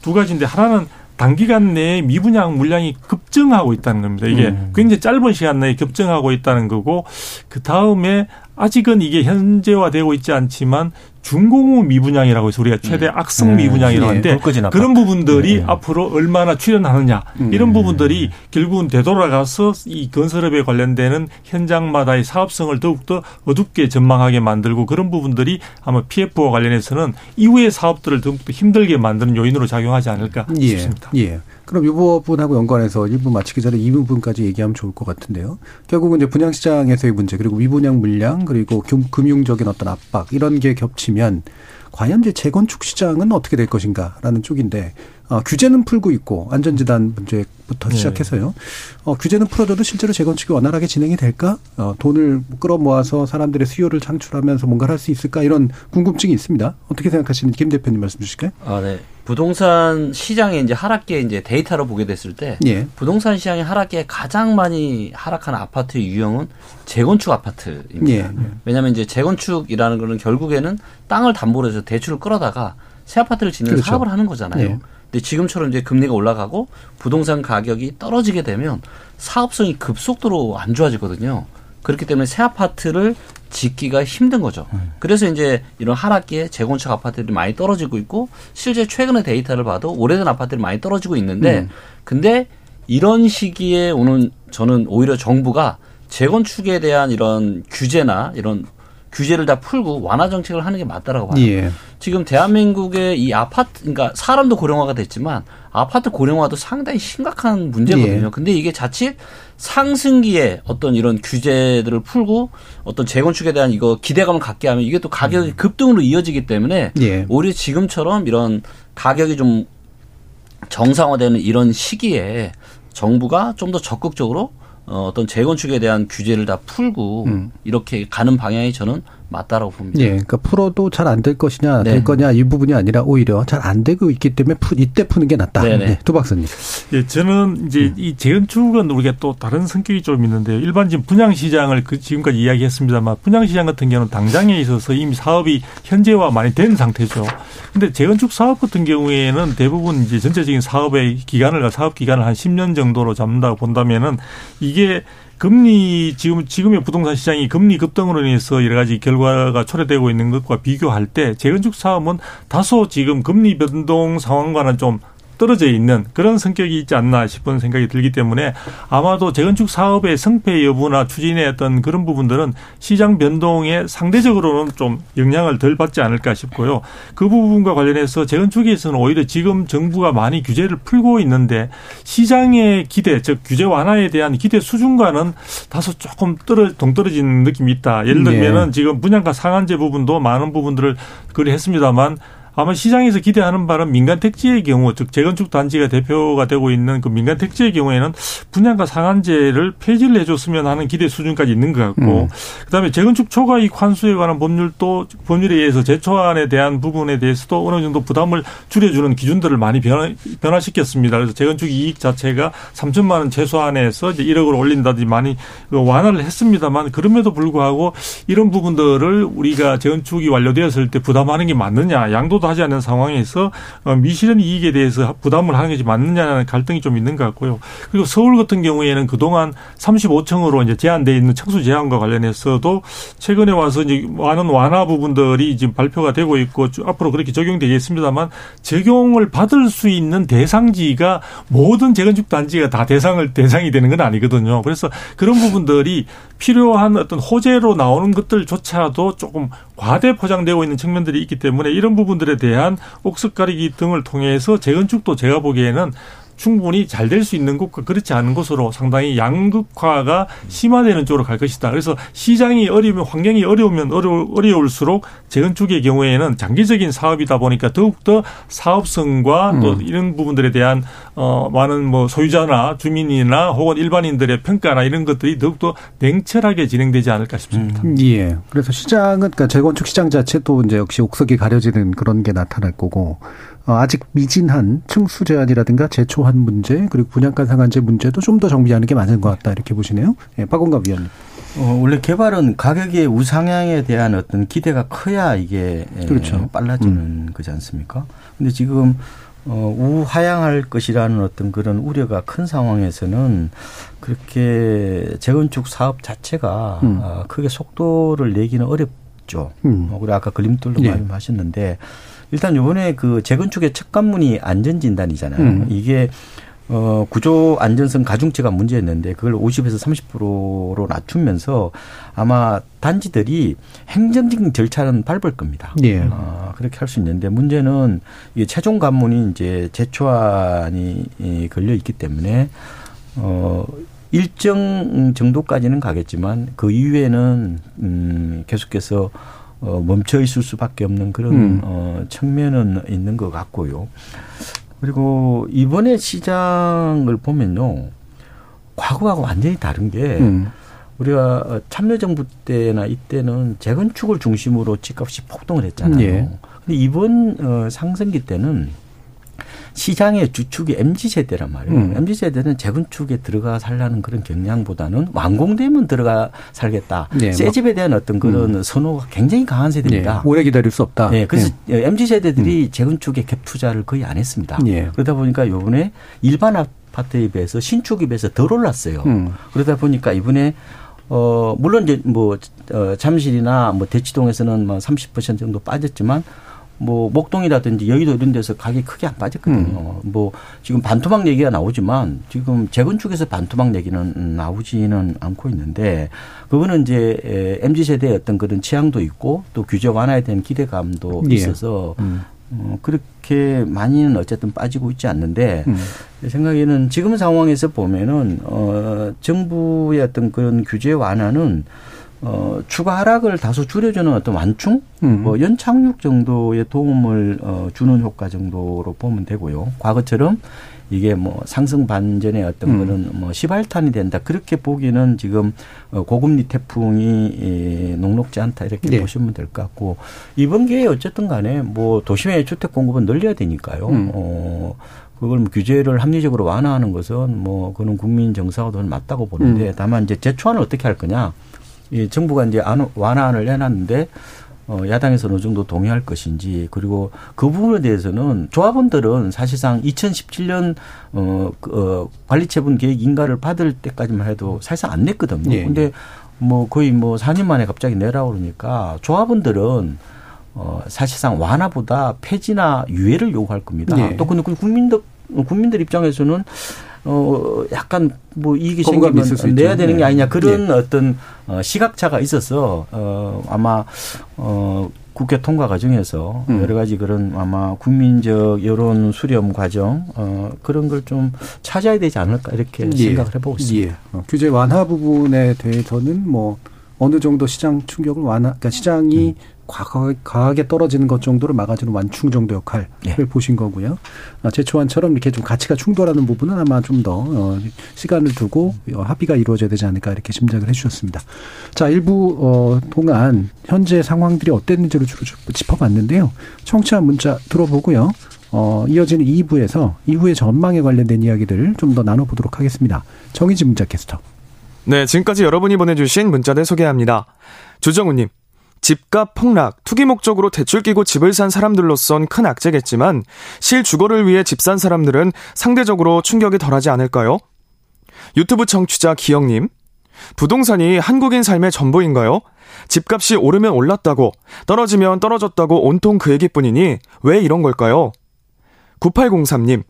두 가지인데 하나는 단기간 내에 미분양 물량이 급증하고 있다는 겁니다. 이게 음. 굉장히 짧은 시간 내에 급증하고 있다는 거고 그 다음에 아직은 이게 현재화되고 있지 않지만 중공후 미분양이라고 해서 우리가 최대 악성 네. 미분양이라고 예. 하는데 아파트. 그런 부분들이 네. 앞으로 얼마나 출현하느냐 이런 음. 부분들이 결국은 되돌아가서 이 건설업에 관련되는 현장마다의 사업성을 더욱더 어둡게 전망하게 만들고 그런 부분들이 아마 PF와 관련해서는 이후의 사업들을 더욱더 힘들게 만드는 요인으로 작용하지 않을까 예. 싶습니다. 예. 그럼 이 부분하고 연관해서 1부 마치기 전에 2부분까지 얘기하면 좋을 것 같은데요. 결국은 이제 분양시장에서의 문제, 그리고 미분양 물량, 그리고 금, 금융적인 어떤 압박, 이런 게 겹치면 과연 이제 재건축 시장은 어떻게 될 것인가라는 쪽인데, 어, 규제는 풀고 있고, 안전지단 문제부터 네. 시작해서요. 어, 규제는 풀어줘도 실제로 재건축이 원활하게 진행이 될까? 어, 돈을 끌어모아서 사람들의 수요를 창출하면서 뭔가를 할 수 있을까? 이런 궁금증이 있습니다. 어떻게 생각하시는지 김 대표님 말씀 주실까요? 아, 네. 부동산 시장의 이제 하락기에 이제 데이터로 보게 됐을 때 예. 부동산 시장의 하락기에 가장 많이 하락한 아파트의 유형은 재건축 아파트입니다. 예. 왜냐하면 이제 재건축이라는 거는 결국에는 땅을 담보로 해서 대출을 끌어다가 새 아파트를 짓는 그렇죠. 사업을 하는 거잖아요. 예. 근데 지금처럼 이제 금리가 올라가고 부동산 가격이 떨어지게 되면 사업성이 급속도로 안 좋아지거든요. 그렇기 때문에 새 아파트를 짓기가 힘든 거죠. 그래서 이제 이런 하락기에 재건축 아파트들이 많이 떨어지고 있고 실제 최근의 데이터를 봐도 오래된 아파트들이 많이 떨어지고 있는데 음. 근데 이런 시기에 오는 저는 오히려 정부가 재건축에 대한 이런 규제나 이런 규제를 다 풀고 완화 정책을 하는 게 맞다라고 봐요. 예. 지금 대한민국의 이 아파트, 그러니까 사람도 고령화가 됐지만 아파트 고령화도 상당히 심각한 문제거든요. 예. 근데 이게 자칫 상승기에 어떤 이런 규제들을 풀고 어떤 재건축에 대한 이거 기대감을 갖게 하면 이게 또 가격이 급등으로 이어지기 때문에 예. 오히려 지금처럼 이런 가격이 좀 정상화되는 이런 시기에 정부가 좀 더 적극적으로 어, 어떤 재건축에 대한 규제를 다 풀고 음. 이렇게 가는 방향이 저는 맞다라고 봅니다. 예, 그러니까 풀어도 잘 안 될 것이냐, 네. 될 거냐 이 부분이 아니라 오히려 잘 안 되고 있기 때문에 푸, 이때 푸는 게 낫다. 네네. 네, 두 박사님. 예, 저는 이제 이 재건축은 우리가 또 다른 성격이 좀 있는데요. 일반적인 분양 시장을 그 지금까지 이야기했습니다만 분양 시장 같은 경우는 당장에 있어서 이미 사업이 현재화 많이 된 상태죠. 근데 재건축 사업 같은 경우에는 대부분 이제 전체적인 사업의 기간을 사업 기간을 한 10년 정도로 잡는다고 본다면은 이게 금리 지금 지금의 부동산 시장이 금리 급등으로 인해서 여러 가지 결과가 초래되고 있는 것과 비교할 때 재건축 사업은 다소 지금 금리 변동 상황과는 좀 떨어져 있는 그런 성격이 있지 않나 싶은 생각이 들기 때문에 아마도 재건축 사업의 성패 여부나 추진의 어떤 그런 부분들은 시장 변동에 상대적으로는 좀 영향을 덜 받지 않을까 싶고요. 그 부분과 관련해서 재건축에서는 오히려 지금 정부가 많이 규제를 풀고 있는데 시장의 기대, 즉 규제 완화에 대한 기대 수준과는 다소 조금 떨어 동떨어진 느낌이 있다. 예를 들면은 지금 분양가 상한제 부분도 많은 부분들을 그리 했습니다만 아마 시장에서 기대하는 바는 민간 택지의 경우, 즉 재건축 단지가 대표가 되고 있는 그 민간 택지의 경우에는 분양가 상한제를 폐지를 해줬으면 하는 기대 수준까지 있는 것 같고, 음. 그다음에 재건축 초과 이익 환수에 관한 법률도 법률에 의해서 제초안에 대한 부분에 대해서도 어느 정도 부담을 줄여주는 기준들을 많이 변화, 변화시켰습니다. 그래서 재건축 이익 자체가 3천만 원 최소한에서 이제 1억으로 올린다든지 많이 그 완화를 했습니다만 그럼에도 불구하고 이런 부분들을 우리가 재건축이 완료되었을 때 부담하는 게 맞느냐, 양도 도 속도도 하지 않는 상황에서 어, 미실현 이익에 대해서 부담을 하는 것이 맞느냐는 갈등이 좀 있는 것 같고요. 그리고 서울 같은 경우에는 그동안 35층으로 이제 제한돼 있는 층수 제한과 관련해서도 최근에 와서 이제 많은 완화 부분들이 지금 발표가 되고 있고 앞으로 그렇게 적용되겠습니다만 적용을 받을 수 있는 대상지가 모든 재건축 단지가 다 대상을 대상이 되는 건 아니거든요. 그래서 그런 부분들이 필요한 어떤 호재로 나오는 것들조차도 조금 과대 포장되고 있는 측면들이 있기 때문에 이런 부분들에 대한 옥석 가리기 등을 통해서 재건축도 제가 보기에는 충분히 잘 될 수 있는 곳과 그렇지 않은 곳으로 상당히 양극화가 심화되는 쪽으로 갈 것이다. 그래서 시장이 어려우면 환경이 어려우면 어려, 어려울수록 재건축의 경우에는 장기적인 사업이다 보니까 더욱더 사업성과 음. 또 이런 부분들에 대한 어 많은 뭐 소유자나 주민이나 혹은 일반인들의 평가나 이런 것들이 더욱더 냉철하게 진행되지 않을까 싶습니다. 음. 예. 그래서 시장은 그러니까 재건축 시장 자체도 이제 역시 옥석이 가려지는 그런 게 나타날 거고 어, 아직 미진한 층수 제한이라든가 재초한 문제 그리고 분양가 상한제 문제도 좀 더 정비하는 게 맞는 것 같다 이렇게 보시네요. 예, 박원갑 위원님. 어, 원래 개발은 가격의 우상향에 대한 어떤 기대가 커야 이게 예, 그렇죠. 빨라지는 음. 거지 않습니까? 근데 지금 어, 우하향할 것이라는 어떤 그런 우려가 큰 상황에서는 그렇게 재건축 사업 자체가 음. 어, 크게 속도를 내기는 어렵죠. 음. 어, 우리 아까 걸림돌도 예. 말씀하셨는데 일단 요번에 그 재건축의 첫 관문이 안전진단이잖아요. 음. 이게 어, 구조 안전성 가중치가 문제였는데 그걸 50에서 30%로 낮추면서 아마 단지들이 행정적인 절차는 밟을 겁니다. 예. 어, 그렇게 할 수 있는데 문제는 이게 최종 관문이 이제 재초안이 걸려 있기 때문에 어, 일정 정도까지는 가겠지만 그 이후에는 음, 계속해서 어, 멈춰 있을 수밖에 없는 그런 음. 어, 측면은 있는 것 같고요. 그리고 이번에 시장을 보면요. 과거하고 완전히 다른 게 음. 우리가 참여정부 때나 이때는 재건축을 중심으로 집값이 폭등을 했잖아요. 예. 근데 이번 어, 상승기 때는 시장의 주축이 MZ 세대란 말이에요. 음. MZ 세대는 재건축에 들어가 살라는 그런 경향보다는 완공되면 들어가 살겠다. 네, 새 집에 대한 어떤 그런 음. 선호가 굉장히 강한 세대입니다. 네, 오래 기다릴 수 없다. 네, 그래서 네. MZ 세대들이 음. 재건축에 갭 투자를 거의 안 했습니다. 네. 그러다 보니까 요번에 일반 아파트에 비해서 신축에 비해서 덜 올랐어요. 음. 그러다 보니까 이번에 어 물론 이제 뭐 어, 잠실이나 뭐 대치동에서는 뭐 30% 정도 빠졌지만 뭐 목동이라든지 여의도 이런 데서 가격이 크게 안 빠졌거든요. 음. 뭐 지금 반토막 얘기가 나오지만 지금 재건축에서 반토막 얘기는 나오지는 않고 있는데 그거는 이제 MZ 세대의 어떤 그런 취향도 있고 또 규제 완화에 대한 기대감도 예. 있어서 음. 어, 그렇게 많이는 어쨌든 빠지고 있지 않는데 음. 제 생각에는 지금 상황에서 보면은 어 정부의 어떤 그런 규제 완화는 어, 추가 하락을 다소 줄여주는 어떤 완충, 음. 뭐 연착륙 정도의 도움을 어, 주는 효과 정도로 보면 되고요. 과거처럼 이게 뭐 상승 반전의 어떤 음. 그런 뭐 시발탄이 된다 그렇게 보기는 지금 어, 고금리 태풍이 예, 녹록지 않다 이렇게 네. 보시면 될 것 같고 이번 기회에 어쨌든 간에 뭐 도심의 주택 공급은 늘려야 되니까요. 음. 어, 그걸 뭐 규제를 합리적으로 완화하는 것은 뭐 그는 국민 정서가 더 맞다고 보는데 음. 다만 이제 재초안을 어떻게 할 거냐. 이 정부가 이제 완화안을 내놨는데 어, 야당에서 어느 정도 동의할 것인지 그리고 그 부분에 대해서는 조합원들은 사실상 2017년 어, 그, 어 관리처분 계획 인가를 받을 때까지만 해도 사실상 안 냈거든요. 예. 근데 뭐 거의 뭐 4년 만에 갑자기 내라 그러니까 조합원들은 어, 사실상 완화보다 폐지나 유예를 요구할 겁니다. 예. 또 근데 그 국민들 국민들 입장에서는 어 약간 뭐 이익이 생기면 내야 되는 게 네. 아니냐 그런 네. 어떤 어 시각차가 있어서 어 아마 어 국회 통과 과정에서 음. 여러 가지 그런 아마 국민적 여론 수렴 과정 어 그런 걸 좀 찾아야 되지 않을까 이렇게 예. 생각을 해보고 있습니다. 예. 어, 규제 완화 부분에 대해서는 뭐 어느 정도 시장 충격을 완화, 그러니까 시장이 음. 과하게 떨어지는 것 정도를 막아주는 완충 정도 역할을 네. 보신 거고요. 아, 제초안처럼 이렇게 좀 가치가 충돌하는 부분은 아마 좀더 어, 시간을 두고 어, 합의가 이루어져야 되지 않을까 이렇게 짐작을 해주셨습니다. 자, 일부 어, 동안 현재 상황들이 어땠는지를 주로 짚어봤는데요. 청취자 문자 들어보고요. 어, 이어지는 2부에서 이후의 전망에 관련된 이야기들 좀더 나눠보도록 하겠습니다. 정희진 문자 캐스터. 네, 지금까지 여러분이 보내주신 문자들 소개합니다. 주정우님, 집값 폭락, 투기 목적으로 대출 끼고 집을 산 사람들로선 큰 악재겠지만 실주거를 위해 집 산 사람들은 상대적으로 충격이 덜하지 않을까요? 유튜브 청취자 기영님, 부동산이 한국인 삶의 전부인가요? 집값이 오르면 올랐다고, 떨어지면 떨어졌다고 온통 그 얘기뿐이니 왜 이런 걸까요? 9803님,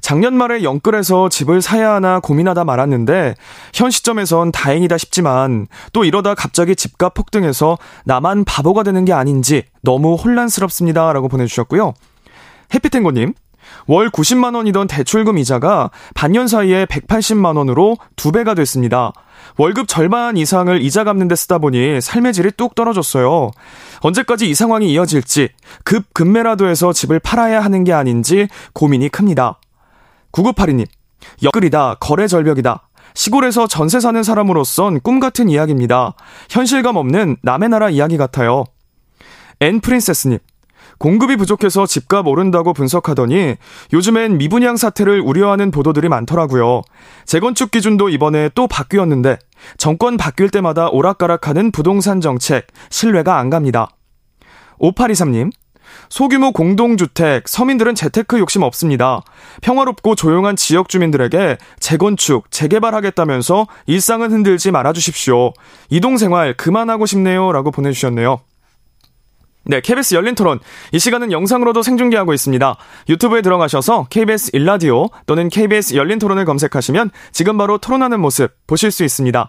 작년 말에 영끌에서 집을 사야 하나 고민하다 말았는데 현 시점에선 다행이다 싶지만 또 이러다 갑자기 집값 폭등해서 나만 바보가 되는 게 아닌지 너무 혼란스럽습니다. 라고 보내주셨고요. 해피탱고님, 월 90만 원이던 대출금 이자가 반년 사이에 180만 원으로 두 배가 됐습니다. 월급 절반 이상을 이자 갚는 데 쓰다 보니 삶의 질이 뚝 떨어졌어요. 언제까지 이 상황이 이어질지 급 급매라도 해서 집을 팔아야 하는 게 아닌지 고민이 큽니다. 9982님, 역글이다, 거래 절벽이다. 시골에서 전세 사는 사람으로선 꿈 같은 이야기입니다. 현실감 없는 남의 나라 이야기 같아요. 엔 프린세스님, 공급이 부족해서 집값 오른다고 분석하더니 요즘엔 미분양 사태를 우려하는 보도들이 많더라고요. 재건축 기준도 이번에 또 바뀌었는데 정권 바뀔 때마다 오락가락하는 부동산 정책 신뢰가 안 갑니다. 5823님, 소규모 공동주택, 서민들은 재테크 욕심 없습니다. 평화롭고 조용한 지역 주민들에게 재건축, 재개발하겠다면서 일상은 흔들지 말아주십시오. 이동생활 그만하고 싶네요. 라고 보내주셨네요. 네, KBS 열린 토론. 이 시간은 영상으로도 생중계하고 있습니다. 유튜브에 들어가셔서 KBS 일라디오 또는 KBS 열린 토론을 검색하시면 지금 바로 토론하는 모습 보실 수 있습니다.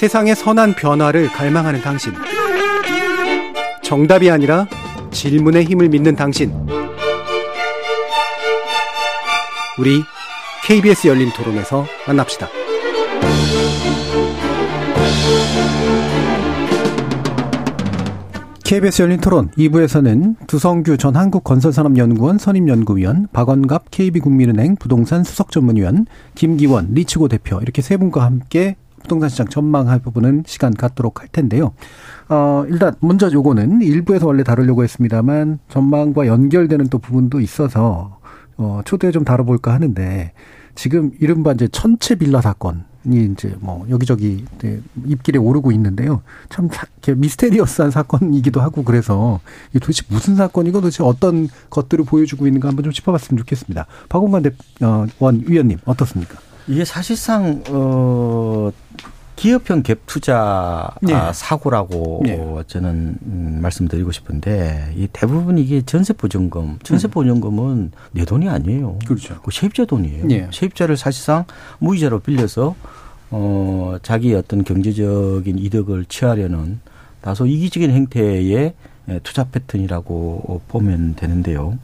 세상의 선한 변화를 갈망하는 당신. 정답이 아니라 질문의 힘을 믿는 당신. 우리 KBS 열린 토론에서 만납시다. KBS 열린 토론 2부에서는 두성규 전 한국건설산업연구원 선임연구위원, 박원갑 KB국민은행 부동산 수석전문위원, 김기원 리치고 대표 이렇게 세 분과 함께 부동산 시장 전망할 부분은 시간 갖도록 할 텐데요. 어, 일단 먼저 요거는 일부에서 원래 다루려고 했습니다만 전망과 연결되는 또 부분도 있어서 어, 초대에 좀 다뤄볼까 하는데 지금 이른바 이제 천체 빌라 사건 이 이제 뭐 여기저기 입길에 오르고 있는데요. 참 미스테리어스한 사건이기도 하고 그래서 이게 도대체 무슨 사건이고 도대체 어떤 것들을 보여주고 있는가 한번 좀 짚어봤으면 좋겠습니다. 박원관 대, 어, 원 위원님 어떻습니까? 이게 사실상 어 기업형 갭 투자 네. 사고라고 네. 저는 음, 말씀드리고 싶은데 이 대부분 이게 전세 보증금, 전세 음. 보증금은 내 돈이 아니에요. 그렇죠. 그 세입자 돈이에요. 네. 세입자를 사실상 무이자로 빌려서 어 자기 어떤 경제적인 이득을 취하려는 다소 이기적인 행태의 투자 패턴이라고 보면 되는데요.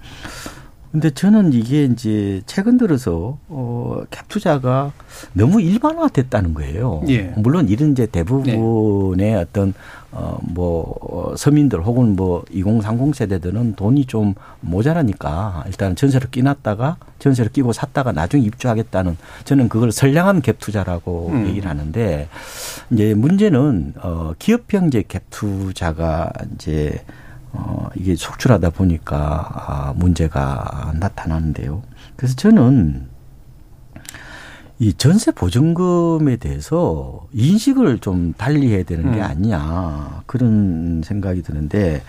근데 저는 이게 이제 최근 들어서 어, 캡 투자가 너무 일반화됐다는 거예요. 예. 물론 이런 이제 대부분의 네. 어떤 어뭐 서민들 혹은 뭐 2030 세대들은 돈이 좀 모자라니까 일단 전세를 끼놨다가 전세를 끼고 샀다가 나중에 입주하겠다는 저는 그걸 선량한 갭 투자라고 음. 얘기를 하는데 이제 문제는 어 기업형 이제 갭 투자가 이제 어, 이게 속출하다 보니까 아, 문제가 나타나는데요. 그래서 저는 이 전세 보증금에 대해서 인식을 좀 달리 해야 되는 게 음. 아니냐 그런 생각이 드는데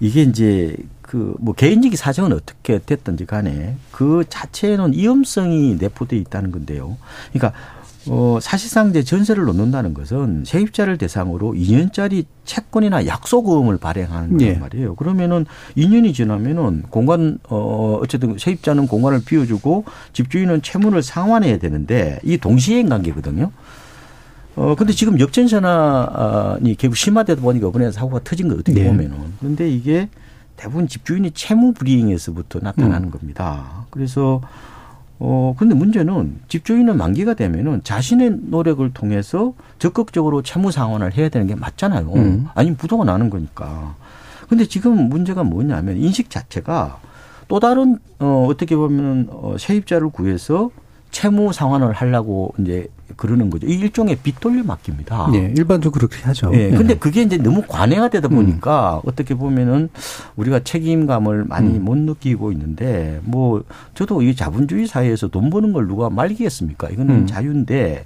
이게 이제 그 뭐 개인적인 사정은 어떻게 됐든지 간에 그 자체에는 위험성이 내포돼 있다는 건데요. 그러니까 어, 사실상 이제 전세를 놓는다는 것은 세입자를 대상으로 2년짜리 채권이나 약속금을 발행하는 예. 말이에요. 그러면은 2년이 지나면은 공간, 어, 어쨌든 세입자는 공간을 비워주고 집주인은 채무를 상환해야 되는데 이 동시행 관계거든요. 어, 근데 지금 역전전환이 결국 심화되다 보니까 이번에 사고가 터진 거 어떻게 네. 보면은. 그런데 이게 대부분 집주인이 채무 불이행에서부터 나타나는 음. 겁니다. 그래서 어, 근데 문제는 집주인은 만기가 되면은 자신의 노력을 통해서 적극적으로 채무 상환을 해야 되는 게 맞잖아요. 음. 아니면 부도가 나는 거니까. 근데 지금 문제가 뭐냐면 인식 자체가 또 다른 어 어떻게 보면 어 세입자를 구해서 채무 상환을 하려고 이제 그러는 거죠. 이 일종의 빚 돌려 맡깁니다. 예, 일반적으로 그렇게 하죠. 예. 근데 그게 이제 너무 관해가 되다 보니까 음. 어떻게 보면은 우리가 책임감을 많이 음. 못 느끼고 있는데 뭐 저도 이 자본주의 사회에서 돈 버는 걸 누가 말리겠습니까? 이거는 음. 자유인데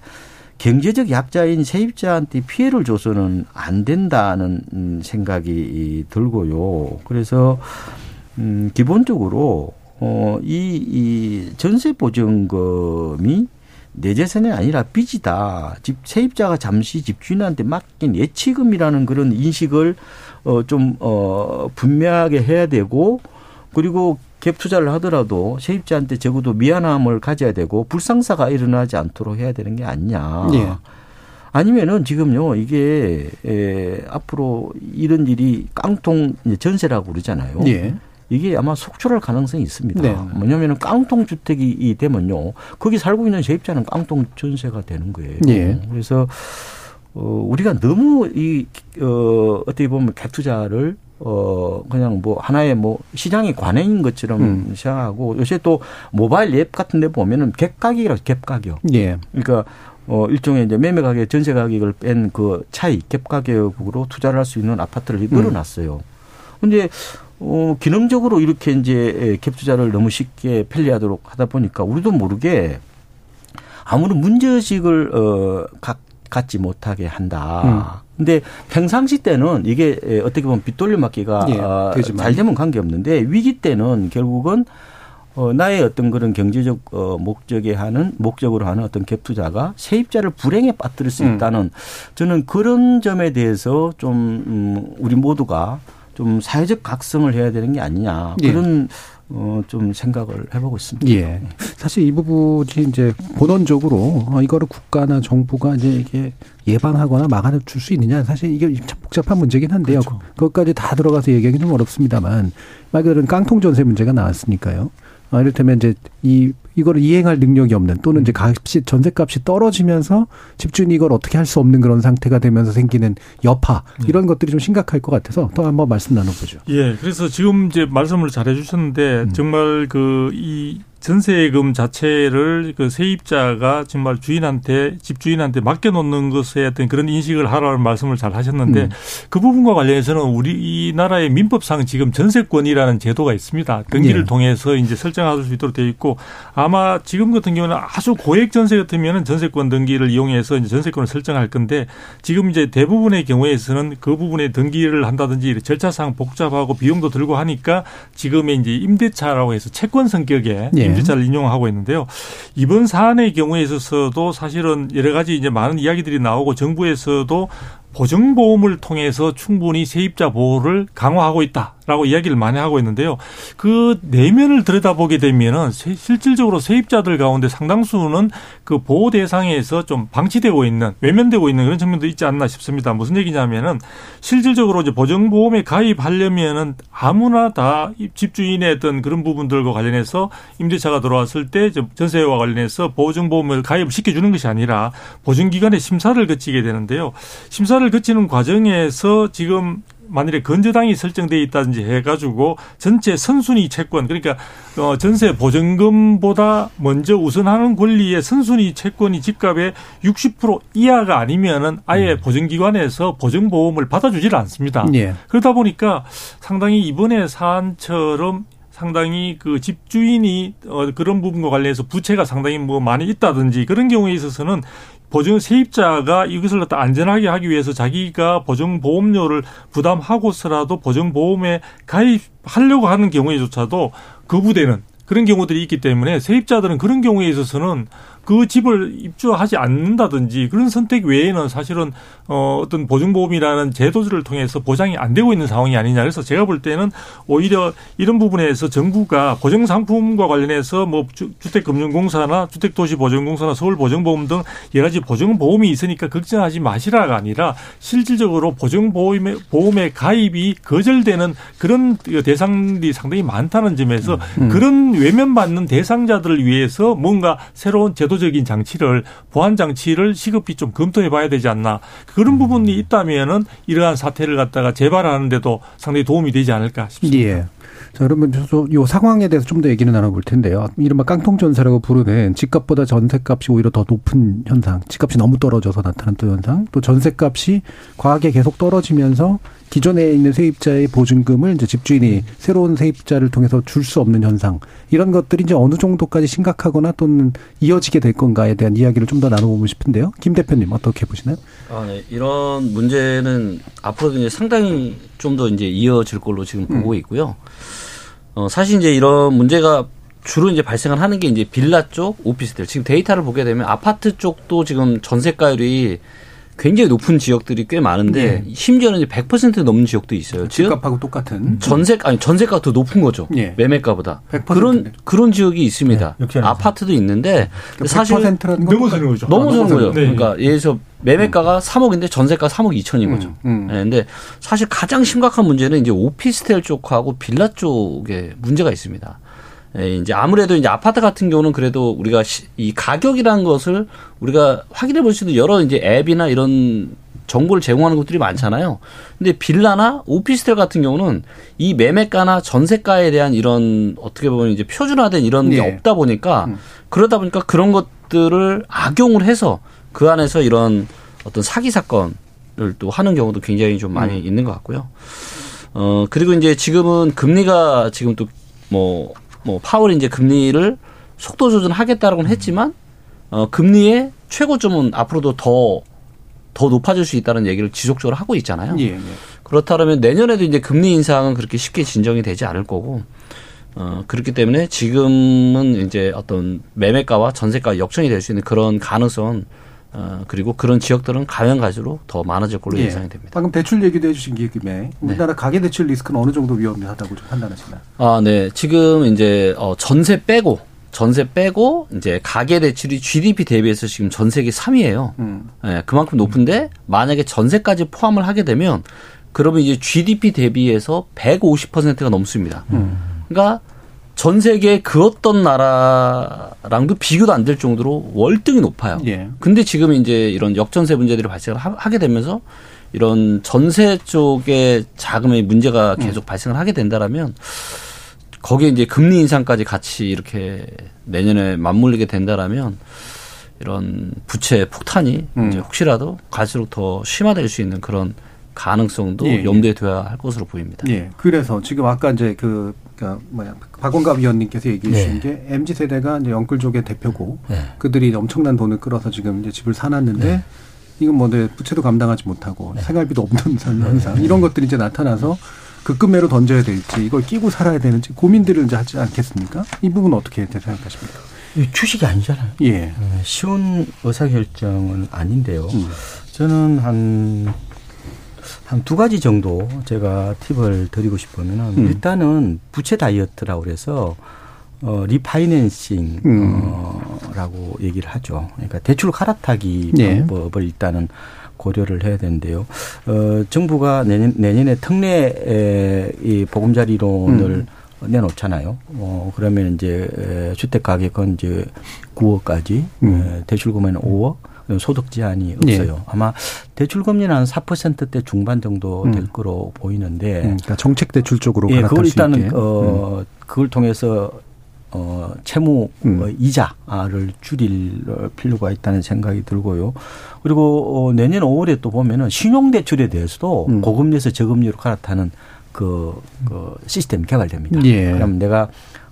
경제적 약자인 세입자한테 피해를 줘서는 안 된다는 생각이 들고요. 그래서 음 기본적으로 어, 이, 이 전세 보증금이 내 재산이 아니라 빚이다. 집 세입자가 잠시 집주인한테 맡긴 예치금이라는 그런 인식을 어, 좀, 어, 분명하게 해야 되고 그리고 갭 투자를 하더라도 세입자한테 적어도 미안함을 가져야 되고 불상사가 일어나지 않도록 해야 되는 게 아니냐. 예. 아니면은 지금요 이게 에, 앞으로 이런 일이 깡통 전세라고 그러잖아요. 예. 이게 아마 속출할 가능성이 있습니다. 네. 뭐냐면은 깡통 주택이 되면요. 거기 살고 있는 세입자는 깡통 전세가 되는 거예요. 네. 그래서 어 우리가 너무 이어 어떻게 보면 갭 투자를 어 그냥 뭐 하나의 뭐 시장의 관행인 것처럼 음. 생각하고 요새 또 모바일 앱 같은 데 보면은 갭 가격이라고 갭 가격. 예. 그러니까 어 일종의 이제 매매 가격 전세 가격을 뺀 그 차이 갭 가격으로 투자를 할 수 있는 아파트를 음. 늘어났어요. 근데 어, 기능적으로 이렇게 이제 갭 투자를 너무 쉽게 편리하도록 하다 보니까 우리도 모르게 아무런 문제의식을 어, 갖, 갖지 못하게 한다. 음. 근데 평상시 때는 이게 어떻게 보면 빚돌려 맞기가 예, 어, 잘 되면 관계없는데 위기 때는 결국은 어, 나의 어떤 그런 경제적 어, 목적에 하는 목적으로 하는 어떤 갭 투자가 세입자를 불행에 빠뜨릴 수 음. 있다는 음. 저는 그런 점에 대해서 좀 음, 우리 모두가 좀 사회적 각성을 해야 되는 게 아니냐 예. 그런 예. 어, 좀 생각을 해보고 있습니다. 예. 사실 이 부분이 이제 본원적으로 어, 이거를 국가나 정부가 이제 이게 예방하거나 막아줄 수 있느냐 사실 이게 참 복잡한 문제긴 한데요. 그렇죠. 그것까지 다 들어가서 얘기하기 좀 어렵습니다만 말 그대로 깡통 전세 문제가 나왔으니까요. 아, 이를테면 이제 이 이거를 이행할 능력이 없는 또는 이제 값이 전세값이 떨어지면서 집주인이 이걸 어떻게 할 수 없는 그런 상태가 되면서 생기는 여파 네. 이런 것들이 좀 심각할 것 같아서 더 한번 말씀 나눠보죠. 예, 그래서 지금 이제 말씀을 잘 해주셨는데 음. 정말 그 이 전세금 자체를 그 세입자가 정말 주인한테 집주인한테 맡겨놓는 것에 어떤 그런 인식을 하라는 말씀을 잘 하셨는데 음. 그 부분과 관련해서는 우리나라의 민법상 지금 전세권이라는 제도가 있습니다. 등기를 예. 통해서 이제 설정할 수 있도록 되어 있고 아마 지금 같은 경우는 아주 고액 전세 같으면은 전세권 등기를 이용해서 이제 전세권을 설정할 건데 지금 이제 대부분의 경우에서는 그 부분에 등기를 한다든지 절차상 복잡하고 비용도 들고 하니까 지금의 이제 임대차라고 해서 채권 성격의 예. 임대차를 인용하고 있는데요. 이번 사안의 경우에 있어서도 사실은 여러 가지 이제 많은 이야기들이 나오고 정부에서도 보증보험을 통해서 충분히 세입자 보호를 강화하고 있다 라고 이야기를 많이 하고 있는데요. 그 내면을 들여다보게 되면은 실질적으로 세입자들 가운데 상당수는 그 보호 대상에서 좀 방치되고 있는 외면되고 있는 그런 측면도 있지 않나 싶습니다. 무슨 얘기냐면은 실질적으로 이제 보증보험에 가입하려면은 아무나 다 집주인의 어떤 그런 부분들과 관련해서 임대차가 들어왔을 때 전세와 관련해서 보증보험을 가입을 시켜주는 것이 아니라 보증기관의 심사를 거치게 되는데요. 심사를 거치는 과정에서 지금 만일에 건저당이 설정돼 있다든지 해가지고 전체 선순위 채권 그러니까 어 전세 보증금보다 먼저 우선하는 권리의 선순위 채권이 집값의 60% 이하가 아니면은 아예 음. 보증기관에서 보증보험을 받아주질 않습니다. 예. 그러다 보니까 상당히 이번에 사안처럼 상당히 그 집주인이 어 그런 부분과 관련해서 부채가 상당히 뭐 많이 있다든지 그런 경우에 있어서는 보증 세입자가 이것을 갖다 안전하게 하기 위해서 자기가 보증 보험료를 부담하고서라도 보증 보험에 가입하려고 하는 경우에조차도 거부되는 그런 경우들이 있기 때문에 세입자들은 그런 경우에 있어서는 그 집을 입주하지 않는다든지 그런 선택 외에는 사실은 어 어떤 보증보험이라는 제도를 통해서 보장이 안 되고 있는 상황이 아니냐 그래서 제가 볼 때는 오히려 이런 부분에서 정부가 보증 상품과 관련해서 뭐 주택금융공사나 주택도시보증공사나 서울보증보험 등 여러 가지 보증보험이 있으니까 걱정하지 마시라가 아니라 실질적으로 보증보험에 보험에 가입이 거절되는 그런 대상들이 상당히 많다는 점에서 음. 음. 그런 외면받는 대상자들을 위해서 뭔가 새로운 제도 제도적인 장치를 보안 장치를 시급히 좀 검토해 봐야 되지 않나 그런 부분이 있다면은 이러한 사태를 갖다가 재발하는데도 상당히 도움이 되지 않을까 싶습니다. 예. 자, 그러면 요 상황에 대해서 좀 더 얘기를 나눠볼 텐데요. 이른바 깡통 전세라고 부르는 집값보다 전세값이 오히려 더 높은 현상, 집값이 너무 떨어져서 나타난 또 현상, 또 전세값이 과하게 계속 떨어지면서 기존에 있는 세입자의 보증금을 이제 집주인이 새로운 세입자를 통해서 줄 수 없는 현상, 이런 것들이 이제 어느 정도까지 심각하거나 또는 이어지게 될 건가에 대한 이야기를 좀 더 나눠보고 싶은데요. 김 대표님 어떻게 보시나요? 아, 네. 이런 문제는 앞으로도 이제 상당히 좀 더 이제 이어질 걸로 지금 보고 있고요. 어, 사실 이제 이런 문제가 주로 이제 발생을 하는 게 이제 빌라 쪽, 오피스텔. 지금 데이터를 보게 되면 아파트 쪽도 지금 전세가율이 굉장히 높은 지역들이 꽤 많은데 예. 심지어는 이제 100% 넘는 지역도 있어요. 즉 집값하고 똑같은 전세 아니 전세가 더 높은 거죠. 예. 매매가보다 100% 그런 네. 그런 지역이 있습니다. 아파트도 있는데 사실 100%라는 건 넘어서는 거죠. 넘어서는 아, 거죠. 넘어서는 네. 그러니까 예를 들어서 매매가가 3억인데 전세가 3억 2천인 거죠. 음. 네, 근데 사실 가장 심각한 문제는 이제 오피스텔 쪽하고 빌라 쪽에 문제가 있습니다. 예, 이제 아무래도 이제 아파트 같은 경우는 그래도 우리가 시- 이 가격이라는 것을 우리가 확인해 볼 수 있는 여러 이제 앱이나 이런 정보를 제공하는 것들이 많잖아요. 근데 빌라나 오피스텔 같은 경우는 이 매매가나 전세가에 대한 이런 어떻게 보면 이제 표준화된 이런 게 예. 없다 보니까 그러다 보니까 그런 것들을 악용을 해서 그 안에서 이런 어떤 사기 사건을 또 하는 경우도 굉장히 좀 많이 있는 것 같고요. 어 그리고 이제 지금은 금리가 지금 또뭐 뭐 파월이 이제 금리를 속도 조절하겠다라고는 했지만 어 금리의 최고점은 앞으로도 더더 높아질 수 있다는 얘기를 지속적으로 하고 있잖아요. 예, 예. 그렇다면 내년에도 이제 금리 인상은 그렇게 쉽게 진정이 되지 않을 거고 어 그렇기 때문에 지금은 이제 어떤 매매가와 전세가 역전이 될 수 있는 그런 가능성은 어 그리고 그런 지역들은 가면 갈수록 더 많아질 걸로 예. 예상이 됩니다. 방금 대출 얘기도 해주신 김에 우리나라 가계 대출 리스크는 어느 정도 위험하다고 좀 판단하시나요? 아, 네. 지금 이제 어 전세 빼고 전세 빼고 이제 가계 대출이 GDP 대비해서 지금 전 세계 3위예요. 음. 예, 그만큼 높은데 만약에 전세까지 포함을 하게 되면 그러면 이제 GDP 대비해서 150%가 넘습니다. 그러니까 전 세계 그 어떤 나라랑도 비교도 안 될 정도로 월등히 높아요. 예. 근데 지금 이제 이런 역전세 문제들이 발생을 하- 하게 되면서 이런 전세 쪽에 자금의 문제가 계속 발생을 하게 된다라면 거기에 이제 금리 인상까지 같이 이렇게 내년에 맞물리게 된다라면 이런 부채 폭탄이 음. 이제 혹시라도 갈수록 더 심화될 수 있는 그런 가능성도 예, 예. 염두에 둬야 할 것으로 보입니다. 예. 그래서 지금 아까 이제 그, 그니까 뭐야, 박원갑 위원님께서 얘기해 주신 네. 게 MZ 세대가 이제 영끌족의 대표고 네. 그들이 엄청난 돈을 끌어서 지금 이제 집을 사놨는데 이건 뭐 내 부채도 감당하지 못하고 생활비도 없는 선- 현상 이런 것들이 이제 나타나서 급급매로 던져야 될지 이걸 끼고 살아야 되는지 고민들을 이제 하지 않겠습니까? 이 부분 은 어떻게 생각하십니까? 이 주식이 아니잖아요. 예. 어, 쉬운 의사결정은 아닌데요. 음. 저는 한, 한 두 가지 정도 제가 팁을 드리고 싶으면은 음. 일단은 부채 다이어트라고 그래서 어, 리파이낸싱, 음. 어, 라고 얘기를 하죠. 그러니까 대출 갈아타기 네. 방법을 일단은 고려를 해야 되는데요. 어, 정부가 내년, 내년에 특례 에, 이 보금자리론을 음. 내놓잖아요. 어, 그러면 이제 에, 주택 가격은 이제 9억까지, 음. 에, 대출 금액은 5억, 그리고 소득 제한이 네. 없어요. 아마 대출 금리는 한 4%대 중반 정도 될 음. 거로 보이는데, 음, 그러니까 정책 대출 쪽으로 예, 그걸 수 일단은 있게. 음. 어 그걸 통해서 어 채무 음. 어, 이자를 줄일 어, 필요가 있다는 생각이 들고요. 그리고 어, 내년 5월에 또 보면은 신용 대출에 대해서도 음. 고금리에서 저금리로 갈아타는 그, 그 시스템이 개발됩니다. 예. 그러면 내가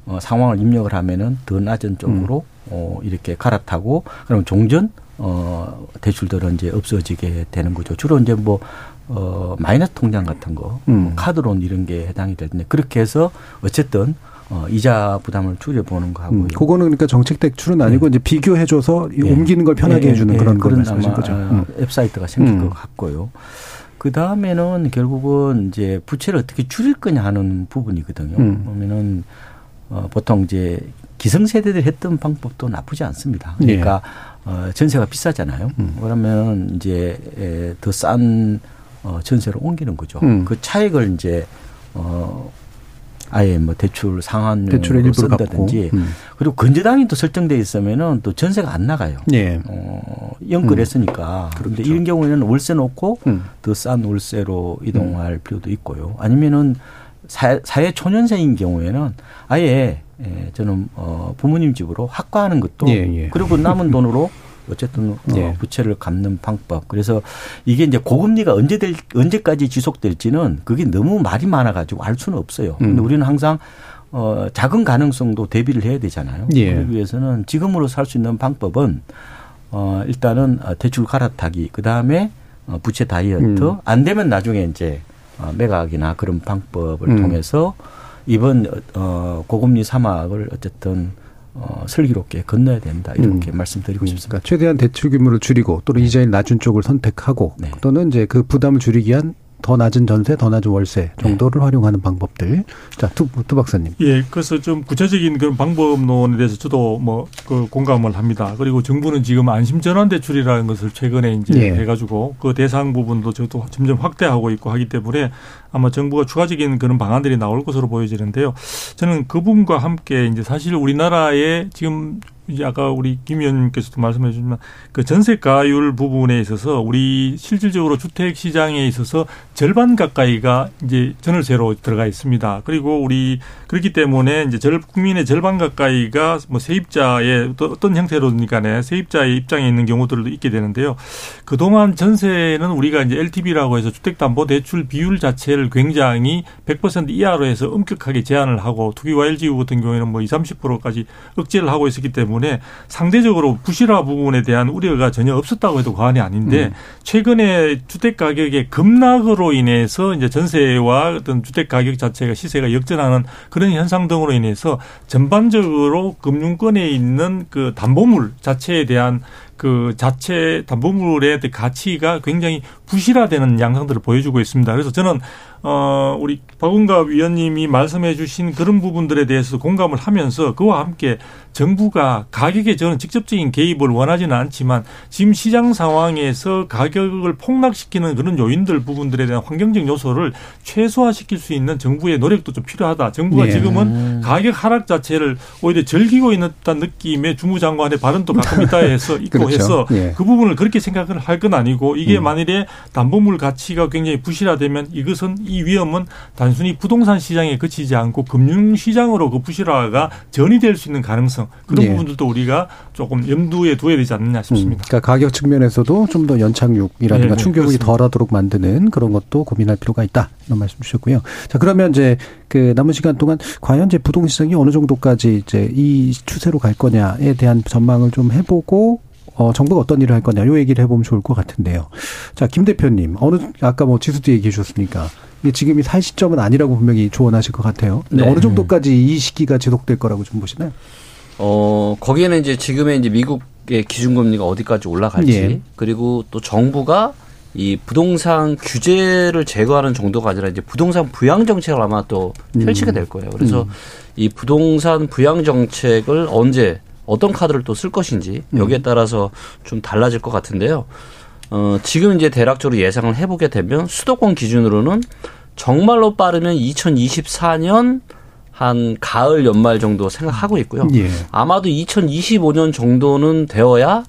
어, 상황을 입력을 하면은 더 낮은 쪽으로 음. 어, 이렇게 갈아타고 그럼 종전 어, 대출들은 이제 없어지게 되는 거죠. 주로 이제 뭐 어, 마이너스 통장 같은 거, 음. 뭐 카드론 이런 게 해당이 될 텐데 그렇게 해서 어쨌든 어, 이자 부담을 줄여보는 거 하고요. 음, 그거는 그러니까 정책 대출은 아니고 이제 비교해줘서 이 예. 옮기는 걸 편하게 예, 해주는 예, 그런 걸 그런 말씀하신 거죠. 아, 음. 웹사이트가 생길 음. 것 같고요. 그 다음에는 결국은 이제 부채를 어떻게 줄일 거냐 하는 부분이거든요. 음. 그러면은 어, 보통 이제 기성세대들 했던 방법도 나쁘지 않습니다. 그러니까 어, 전세가 비싸잖아요. 예. 음. 그러면 이제 더 싼 어, 전세로 옮기는 거죠. 음. 그 차익을 이제 어, 아예 뭐 대출 상환 대출의 일부를 쓴다든지. 음. 그리고 건재당이 또 설정돼 있으면은 또 전세가 안 나가요. 예. 어, 연끌했으니까. 그런데 이런 경우에는 월세 놓고 음. 더싼 월세로 이동할 필요도 있고요. 아니면은 사, 사회 초년생인 경우에는 아예 예, 저는 어, 부모님 집으로 학과하는 것도 예, 예. 그리고 남은 돈으로 어쨌든 어, 예. 부채를 갚는 방법. 그래서 이게 이제 고금리가 언제 될 언제까지 지속될지는 그게 너무 말이 많아가지고 알 수는 없어요. 근데 음. 우리는 항상 어, 작은 가능성도 대비를 해야 되잖아요. 예. 그러기 위해서는 지금으로 살 수 있는 방법은 어, 일단은 어, 대출 갈아타기, 그 다음에 어, 부채 다이어트, 음. 안 되면 나중에 이제 어, 매각이나 그런 방법을 음. 통해서 이번 어, 고금리 사막을 어쨌든 어, 슬기롭게 건너야 된다 이렇게 말씀드리고 싶습니다. 그러니까 최대한 대출 규모를 줄이고 또는 이자율 낮은 쪽을 선택하고 네. 또는 이제 그 부담을 줄이기 위한 더 낮은 전세, 더 낮은 월세 정도를 활용하는 방법들. 자, 투, 투 박사님. 예, 그래서 좀 구체적인 그런 방법론에 대해서 저도 뭐 그 공감을 합니다. 그리고 정부는 지금 안심 전환 대출이라는 것을 최근에 이제 예. 해가지고 그 대상 부분도 저도 점점 확대하고 있고 하기 때문에 아마 정부가 추가적인 그런 방안들이 나올 것으로 보여지는데요. 저는 그 부분과 함께 이제 사실 우리나라의 지금 이제 아까 우리 김 의원님께서도 말씀해 주지만 그 전세가율 부분에 있어서 우리 실질적으로 주택 시장에 있어서 절반 가까이가 이제 전월세로 들어가 있습니다. 그리고 우리 그렇기 때문에 이제 절 국민의 절반 가까이가 뭐 세입자의 어떤- 어떤 형태로든 간에 세입자의 입장에 있는 경우들도 있게 되는데요. 그동안 전세는 우리가 이제 LTV라고 해서 주택 담보 대출 비율 자체를 굉장히 100% 이하로 해서 엄격하게 제한을 하고 투기와 LGU 같은 경우에는 뭐 20, 30%까지 억제를 하고 있었기 때문에 상대적으로 부실화 부분에 대한 우려가 전혀 없었다고 해도 과언이 아닌데 음. 최근에 주택 가격의 급락으로 인해서 이제 전세와 어떤 주택 가격 자체가 시세가 역전하는 그런 현상 등으로 인해서 전반적으로 금융권에 있는 그 담보물 자체에 대한 그 자체 담보물의 가치가 굉장히 부실화되는 양상들을 보여주고 있습니다. 그래서 저는 어 우리 박은갑 위원님이 말씀해 주신 그런 부분들에 대해서 공감을 하면서 그와 함께 정부가 가격에 저는 직접적인 개입을 원하지는 않지만 지금 시장 상황에서 가격을 폭락시키는 그런 요인들 부분들에 대한 환경적 요소를 최소화시킬 수 있는 정부의 노력도 좀 필요하다. 정부가 예. 지금은 가격 하락 자체를 오히려 즐기고 있는 듯한 느낌의 주무장관의 발언도 가끔 있다 해서 있고 그렇죠. 해서 예. 그 부분을 그렇게 생각을 할 건 아니고 이게 음. 만일에 담보물 가치가 굉장히 부실화되면 이것은 이 위험은 단순히 부동산 시장에 그치지 않고 금융 시장으로 그 부실화가 전이될 수 있는 가능성 그런 예. 부분들도 우리가 조금 염두에 두어야 되지 않느냐 음, 싶습니다. 그러니까 가격 측면에서도 좀 더 연착륙이라든가 네, 네, 충격이 그렇습니다. 덜하도록 만드는 그런 것도 고민할 필요가 있다. 이런 말씀 주셨고요. 자, 그러면 이제 그 남은 시간 동안 과연 이제 부동 시장이 어느 정도까지 이제 이 추세로 갈 거냐에 대한 전망을 좀 해보고 어, 정부가 어떤 일을 할 거냐, 요 얘기를 해보면 좋을 것 같은데요. 자, 김 대표님, 어느, 아까 뭐 지수도 얘기해 주셨으니까, 이게 지금이 살 시점은 아니라고 분명히 조언하실 것 같아요. 네. 어느 정도까지 이 시기가 지속될 거라고 좀 보시나요? 어, 거기에는 이제 지금의 이제 미국의 기준금리가 어디까지 올라갈지, 예. 그리고 또 정부가 이 부동산 규제를 제거하는 정도가 아니라 이제 부동산 부양 정책을 아마 또 펼치게 될 거예요. 그래서 음. 이 부동산 부양 정책을 언제 어떤 카드를 또 쓸 것인지 음. 여기에 따라서 좀 달라질 것 같은데요. 어, 지금 이제 대략적으로 예상을 해보게 되면 수도권 기준으로는 정말로 빠르면 2024년 한 가을 연말 정도 생각하고 있고요. 예. 아마도 2025년 정도는 되어야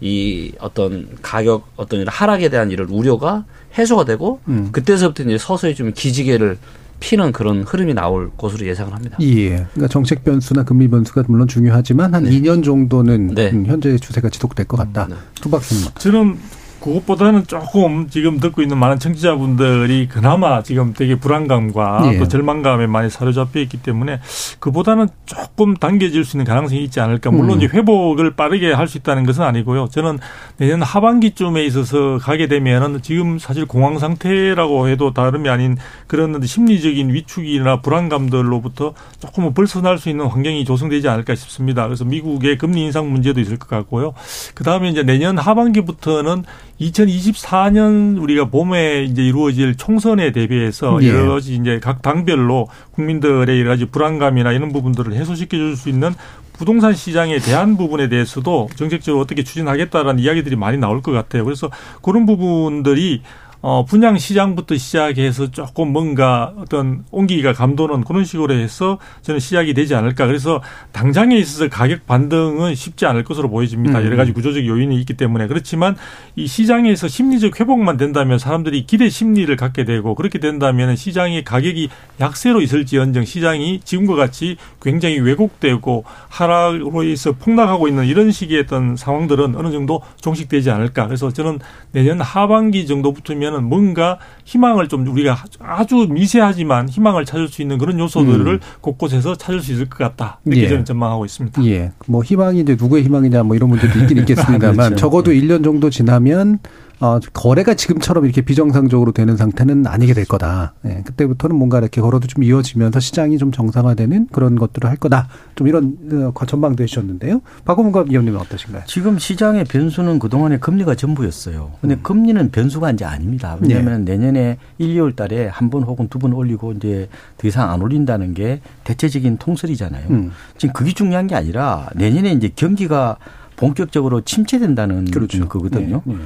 이 어떤 가격 어떤 하락에 대한 이런 우려가 해소가 되고 음. 그때서부터 이제 서서히 좀 기지개를 피는 그런 흐름이 나올 것으로 예상을 합니다. 예. 그러니까 정책 변수나 금리 변수가 물론 중요하지만 한 2년 정도는 네. 음, 현재 추세가 지속될 것 같다. 네. 두 박사님. 저는 그것보다는 조금 지금 듣고 있는 많은 청취자분들이 그나마 지금 되게 불안감과 예. 또 절망감에 많이 사로잡혀 있기 때문에 그보다는 조금 당겨질 수 있는 가능성이 있지 않을까. 물론 음. 이제 회복을 빠르게 할 수 있다는 것은 아니고요. 저는 내년 하반기쯤에 있어서 가게 되면은 지금 사실 공황 상태라고 해도 다름이 아닌 그런 심리적인 위축이나 불안감들로부터 조금은 벗어날 수 있는 환경이 조성되지 않을까 싶습니다. 그래서 미국의 금리 인상 문제도 있을 것 같고요. 그 다음에 이제 내년 하반기부터는 2024년 우리가 봄에 이제 이루어질 총선에 대비해서 예. 여러 가지 이제 각 당별로 국민들의 여러 가지 불안감이나 이런 부분들을 해소시켜 줄 수 있는 부동산 시장에 대한 부분에 대해서도 정책적으로 어떻게 추진하겠다라는 이야기들이 많이 나올 것 같아요. 그래서 그런 부분들이 어, 분양 시장부터 시작해서 조금 뭔가 어떤 온기가 감도는 그런 식으로 해서 저는 시작이 되지 않을까. 그래서 당장에 있어서 가격 반등은 쉽지 않을 것으로 보여집니다. 음. 여러 가지 구조적 요인이 있기 때문에 그렇지만 이 시장에서 심리적 회복만 된다면 사람들이 기대 심리를 갖게 되고 그렇게 된다면 시장의 가격이 약세로 있을지언정 시장이 지금과 같이 굉장히 왜곡되고 하락으로 해서 폭락하고 있는 이런 식의 어떤 상황들은 어느 정도 종식되지 않을까. 그래서 저는 내년 하반기 정도부터면 되면은 뭔가 희망을 좀 우리가 아주 미세하지만 희망을 찾을 수 있는 그런 요소들을 음. 곳곳에서 찾을 수 있을 것 같다. 이렇게 예. 저는 전망하고 있습니다. 예. 뭐 희망이 이제 누구의 희망이냐 뭐 이런 문제도 있긴 있겠습니다만 그렇죠. 적어도 1년 정도 지나면 어, 거래가 지금처럼 이렇게 비정상적으로 되는 상태는 아니게 될 거다. 예, 그때부터는 뭔가 이렇게 걸어도 좀 이어지면서 시장이 좀 정상화되는 그런 것들을 할 거다. 좀 이런 어, 전망도 해주셨는데요. 박원갑 위원님은 어떠신가요? 지금 시장의 변수는 그동안에 금리가 전부였어요. 근데 음. 금리는 변수가 이제 아닙니다. 왜냐하면 내년에 1, 2월 달에 한 번 혹은 두 번 올리고 이제 더 이상 안 올린다는 게 대체적인 통설이잖아요. 음. 지금 그게 중요한 게 아니라 내년에 이제 경기가 본격적으로 침체된다는 그렇죠. 거거든요. 예, 예.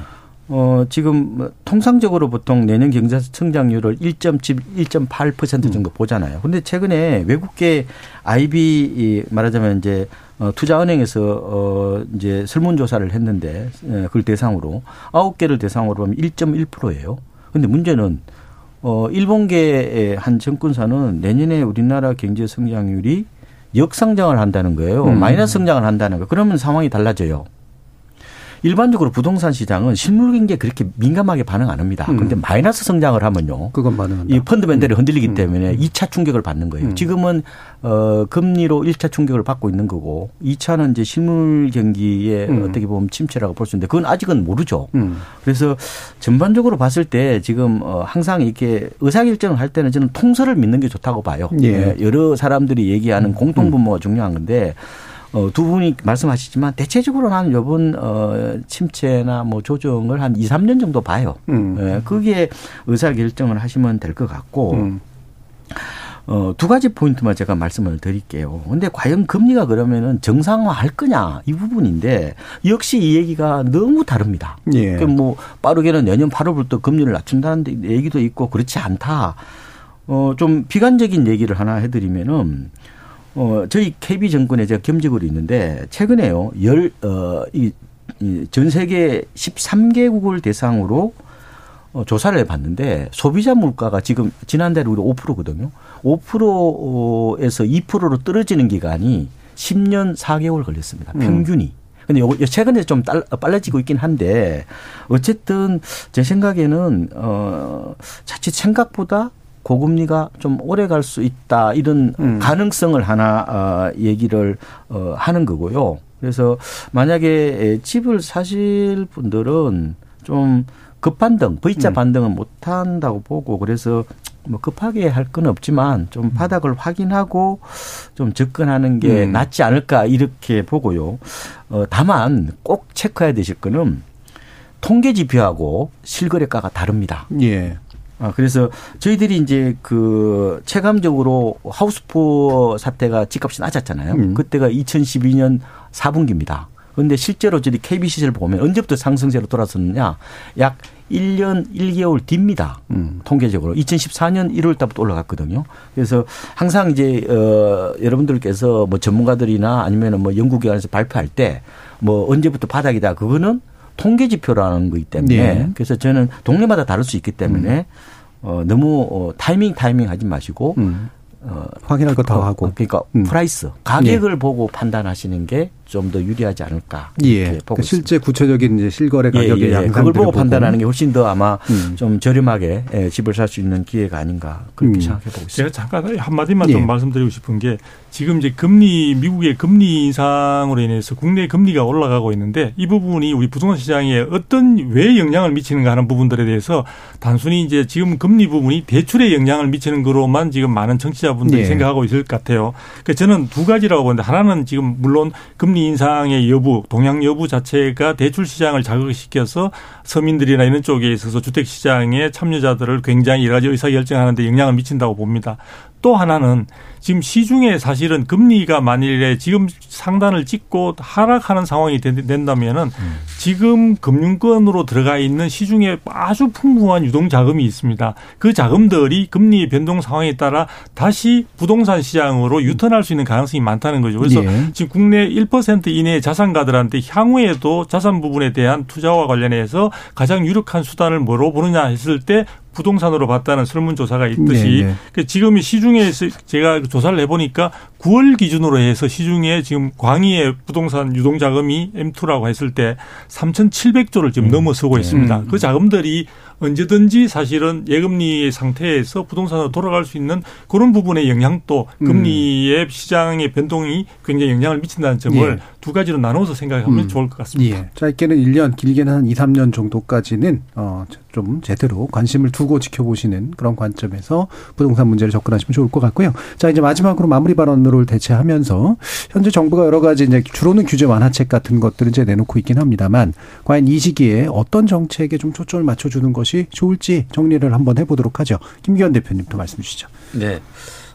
어, 지금 뭐 통상적으로 보통 내년 경제 성장률을 1.7, 1.8% 정도 보잖아요. 근데 최근에 외국계 IB 이 말하자면 이제 어, 투자은행에서 어, 이제 설문조사를 했는데 예, 그걸 대상으로 아홉 개를 대상으로 하면 1.1%예요. 근데 문제는 어, 일본계의 한 정권사는 내년에 우리나라 경제 성장률이 역성장을 한다는 거예요. 음. 마이너스 성장을 한다는 거. 그러면 상황이 달라져요. 일반적으로 부동산 시장은 실물 경기에 그렇게 민감하게 반응 안 합니다. 음. 그런데 마이너스 성장을 하면요. 그건 반응한다. 이 펀드멘탈이 흔들리기 음. 때문에 2차 충격을 받는 거예요. 음. 지금은 어 금리로 1차 충격을 받고 있는 거고 2차는 이제 실물 경기에 음. 어떻게 보면 침체라고 볼 수 있는데 그건 아직은 모르죠. 음. 그래서 전반적으로 봤을 때 지금 어 항상 이렇게 의사결정을 할 때는 저는 통설을 믿는 게 좋다고 봐요. 예. 여러 사람들이 얘기하는 공통분모가 중요한 건데 어, 두 분이 말씀하시지만 대체적으로 나는 이번 어, 침체나 뭐 조정을 한 2, 3년 정도 봐요. 음. 예, 거기에 의사 결정을 하시면 될 것 같고 음. 어, 두 가지 포인트만 제가 말씀을 드릴게요. 근데 과연 금리가 그러면은 정상화 할 거냐 이 부분인데 역시 이 얘기가 너무 다릅니다. 예. 그뭐 빠르게는 내년 8월부터 금리를 낮춘다는 얘기도 있고 그렇지 않다. 어, 좀 비관적인 얘기를 하나 해드리면은 어, 저희 KB 정권에 제가 겸직으로 있는데 최근에요 열, 어, 이, 이 전 세계 13개국을 대상으로 어, 조사를 해봤는데 소비자 물가가 지금 지난달에 우리 5%거든요. 5%에서 2%로 떨어지는 기간이 10년 4개월 걸렸습니다. 평균이. 근데 요거 최근에 좀 딸- 빨라지고 있긴 한데 어쨌든 제 생각에는 어 자칫 생각보다 고금리가 좀 오래 갈 수 있다 이런 음. 가능성을 하나 어 얘기를 어 하는 거고요. 그래서 만약에 집을 사실 분들은 좀 급반등, V자 음. 반등은 못 한다고 보고 그래서 뭐 급하게 할 건 없지만 좀 바닥을 확인하고 좀 접근하는 게 음. 낫지 않을까 이렇게 보고요. 어, 다만 꼭 체크해야 되실 거는 통계 지표하고 실거래가가 다릅니다. 예. 아, 그래서 저희들이 이제 그 체감적으로 하우스포 사태가 집값이 낮았잖아요. 음. 그때가 2012년 4분기입니다. 그런데 실제로 저희 KBC를 보면 언제부터 상승세로 돌아섰느냐? 약 1년 1개월 뒤입니다. 음. 통계적으로 2014년 1월 달부터 올라갔거든요. 그래서 항상 이제 어 여러분들께서 뭐 전문가들이나 아니면은 뭐 연구기관에서 발표할 때 뭐 언제부터 바닥이다 그거는 통계 지표라는 거기 때문에 네. 그래서 저는 동네마다 다를 수 있기 때문에 어 너무 어 타이밍 타이밍 하지 마시고 음. 어 확인할 거다 어, 하고. 그러니까 음. price 가격을 보고 판단하시는 게좀 더 유리하지 않을까 예. 그러니까 보고 있습니다. 실제 구체적인 이제 실거래 예, 가격의 예, 예. 양상들을 그걸 보고 보고. 판단하는 게 훨씬 더 아마 음. 좀 저렴하게 예, 집을 살 수 있는 기회가 아닌가 그렇게 음. 생각해 보고 있습니다. 제가 잠깐 한 마디만 예. 좀 말씀드리고 싶은 게 지금 이제 금리 미국의 금리 인상으로 인해서 국내 금리가 올라가고 있는데 이 부분이 우리 부동산 시장에 어떤 왜 영향을 미치는가 하는 부분들에 대해서 단순히 이제 지금 금리 부분이 대출에 영향을 미치는 거로만 지금 많은 청취자분들이 예. 생각하고 있을 것 같아요. 그래서 저는 두 가지라고 보는데 하나는 지금 물론 금리 인상의 여부, 동향 여부 자체가 대출 시장을 자극시켜서 서민들이나 이런 쪽에 있어서 주택 시장의 참여자들을 굉장히 여러 가지 의사 결정하는데 영향을 미친다고 봅니다. 또 하나는 지금 시중에 사실은 금리가 만일에 지금 상단을 찍고 하락하는 상황이 된다면은 음. 지금 금융권으로 들어가 있는 시중에 아주 풍부한 유동 자금이 있습니다. 그 자금들이 금리 변동 상황에 따라 다시 부동산 시장으로 유턴할 수 있는 가능성이 많다는 거죠. 그래서 예. 지금 국내 1% 이내의 자산가들한테 향후에도 자산 부분에 대한 투자와 관련해서 가장 유력한 수단을 뭐로 보느냐 했을 때 부동산으로 봤다는 설문조사가 있듯이 네, 네. 그 지금 시중에서 제가 조사를 해보니까 9월 기준으로 해서 시중에 지금 광의의 부동산 유동 자금이 M2라고 했을 때 3,700조를 지금 음. 넘어서고 네. 있습니다. 그 자금들이 언제든지 사실은 예금리 상태에서 부동산으로 돌아갈 수 있는 그런 부분의 영향도 음. 금리의 시장의 변동이 굉장히 영향을 미친다는 점을 예. 두 가지로 나눠서 생각하면 음. 좋을 것 같습니다. 예. 짧게는 1년, 길게는 한 2, 3년 정도까지는 어, 좀 제대로 관심을 두고 지켜보시는 그런 관점에서 부동산 문제를 접근하시면 좋을 것 같고요. 자, 이제 마지막으로 마무리 발언으로 대체하면서 현재 정부가 여러 가지 이제 주로는 규제 완화책 같은 것들을 이제 내놓고 있긴 합니다만 과연 이 시기에 어떤 정책에 좀 초점을 맞춰주는 것이 좋을지 정리를 한번 해보도록 하죠. 김기현 대표님도 말씀 주시죠. 네.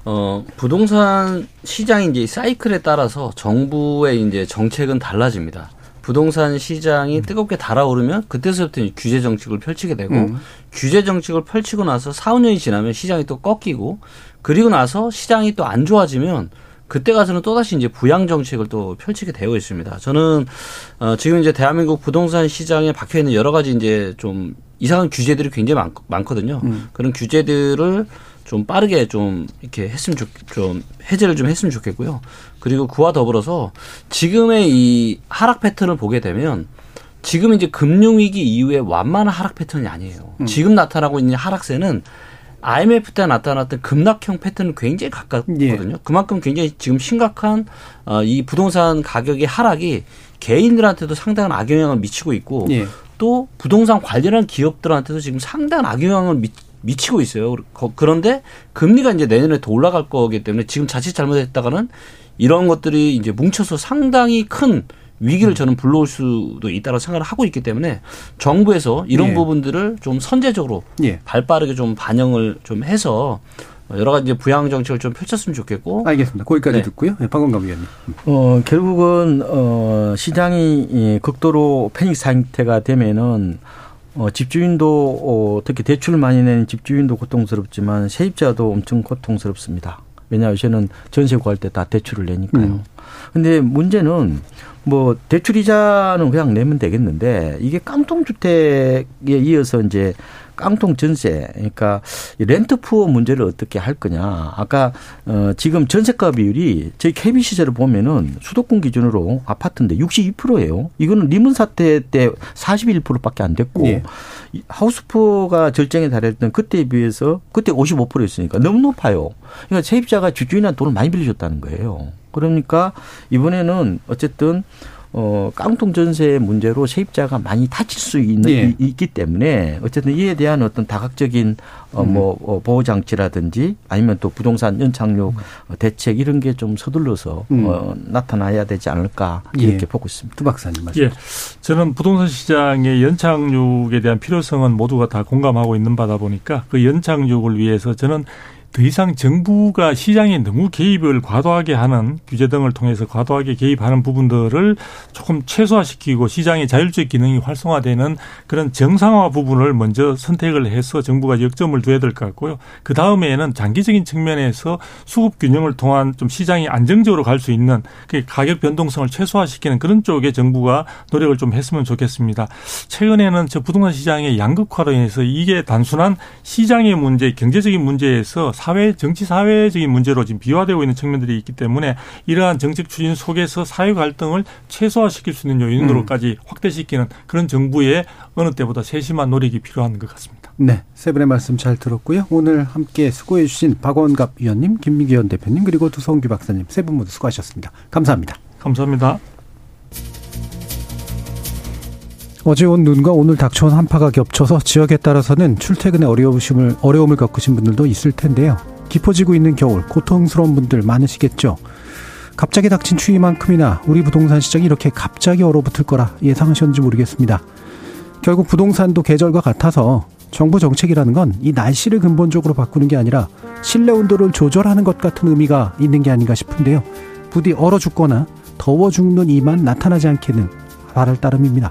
어, 부동산 시장이 이제 사이클에 따라서 정부의 이제 정책은 달라집니다. 부동산 시장이 음. 뜨겁게 달아오르면 그때서부터 규제 정책을 펼치게 되고 음. 규제 정책을 펼치고 나서 4, 5년이 지나면 시장이 또 꺾이고 그리고 나서 시장이 또 안 좋아지면 그때 가서는 또다시 이제 부양 정책을 또 펼치게 되어 있습니다. 저는 어 지금 이제 대한민국 부동산 시장에 박혀 있는 여러 가지 이제 좀 이상한 규제들이 굉장히 많, 많거든요. 음. 그런 규제들을 좀 빠르게 좀 이렇게 했으면 좋, 좀 해제를 좀 했으면 좋겠고요. 그리고 그와 더불어서 지금의 이 하락 패턴을 보게 되면 지금 이제 금융위기 이후에 완만한 하락 패턴이 아니에요. 음. 지금 나타나고 있는 하락세는 IMF 때 나타났던 급락형 패턴은 굉장히 가깝거든요. 예. 그만큼 굉장히 지금 심각한 어, 이 부동산 가격의 하락이 개인들한테도 상당한 악영향을 미치고 있고 예. 또 부동산 관련한 기업들한테도 지금 상당한 악영향을 미, 미치고 있어요. 그런데 금리가 이제 내년에 더 올라갈 거기 때문에 지금 자칫 잘못했다가는 이런 것들이 이제 뭉쳐서 상당히 큰 위기를 저는 불러올 수도 있다고 생각을 하고 있기 때문에 정부에서 이런 예. 부분들을 좀 선제적으로 예. 발빠르게 좀 반영을 좀 해서 여러 가지 부양 정책을 좀 펼쳤으면 좋겠고. 알겠습니다. 거기까지 네. 듣고요. 네, 박원감 위원님. 어, 결국은 어, 시장이 극도로 패닉 상태가 되면은 어, 집주인도 어, 특히 대출을 많이 내는 집주인도 고통스럽지만 세입자도 엄청 고통스럽습니다. 왜냐 요새는 전세 구할 때 다 대출을 내니까요. 음. 근데 문제는 뭐 대출 이자는 그냥 내면 되겠는데 이게 깡통 주택에 이어서 이제 깡통 전세 그러니까 렌트 푸어 문제를 어떻게 할 거냐 아까 어 지금 전세가 비율이 저희 KB 시세를 보면은 수도권 기준으로 아파트인데 62%예요. 이거는 리문 사태 때 41%밖에 안 됐고 예. 하우스포가 절정에 달했던 그때에 비해서 그때 55%였으니까 너무 높아요. 그러니까 세입자가 주주인한테 돈을 많이 빌려줬다는 거예요. 그러니까 이번에는 어쨌든 어, 깡통 전세 문제로 세입자가 많이 다칠 수 있는 예. 있기 때문에 어쨌든 이에 대한 어떤 다각적인 어, 뭐 음. 어, 보호 장치라든지 아니면 또 부동산 연착륙 음. 대책 이런 게 좀 서둘러서 음. 어, 나타나야 되지 않을까 이렇게 예. 보고 있습니다. 두 박사님 말씀. 예. 저는 부동산 시장의 연착륙에 대한 필요성은 모두가 다 공감하고 있는 바다 보니까 그 연착륙을 위해서 저는 더 이상 정부가 시장에 너무 개입을 과도하게 하는 규제 등을 통해서 과도하게 개입하는 부분들을 조금 최소화시키고 시장의 자율적 기능이 활성화되는 그런 정상화 부분을 먼저 선택을 해서 정부가 역점을 둬야 될 것 같고요. 그 다음에는 장기적인 측면에서 수급 균형을 통한 좀 시장이 안정적으로 갈 수 있는 그 가격 변동성을 최소화시키는 그런 쪽에 정부가 노력을 좀 했으면 좋겠습니다. 최근에는 저 부동산 시장의 양극화로 인해서 이게 단순한 시장의 문제, 경제적인 문제에서 사회 정치 사회적인 문제로 지금 비화되고 있는 측면들이 있기 때문에 이러한 정책 추진 속에서 사회 갈등을 최소화시킬 수 있는 요인으로까지 음. 확대시키는 그런 정부의 어느 때보다 세심한 노력이 필요한 것 같습니다. 네, 세 분의 말씀 잘 들었고요. 오늘 함께 수고해 주신 박원갑 위원님, 김미기현 대표님 그리고 두성규 박사님 세 분 모두 수고하셨습니다. 감사합니다. 감사합니다. 어제 온 눈과 오늘 닥쳐온 한파가 겹쳐서 지역에 따라서는 출퇴근에 어려우심을 어려움을 겪으신 분들도 있을 텐데요. 깊어지고 있는 겨울 고통스러운 분들 많으시겠죠. 갑자기 닥친 추위만큼이나 우리 부동산 시장이 이렇게 갑자기 얼어붙을 거라 예상하셨는지 모르겠습니다. 결국 부동산도 계절과 같아서 정부 정책이라는 건 이 날씨를 근본적으로 바꾸는 게 아니라 실내 온도를 조절하는 것 같은 의미가 있는 게 아닌가 싶은데요. 부디 얼어 죽거나 더워 죽는 이만 나타나지 않게는 말할 따름입니다.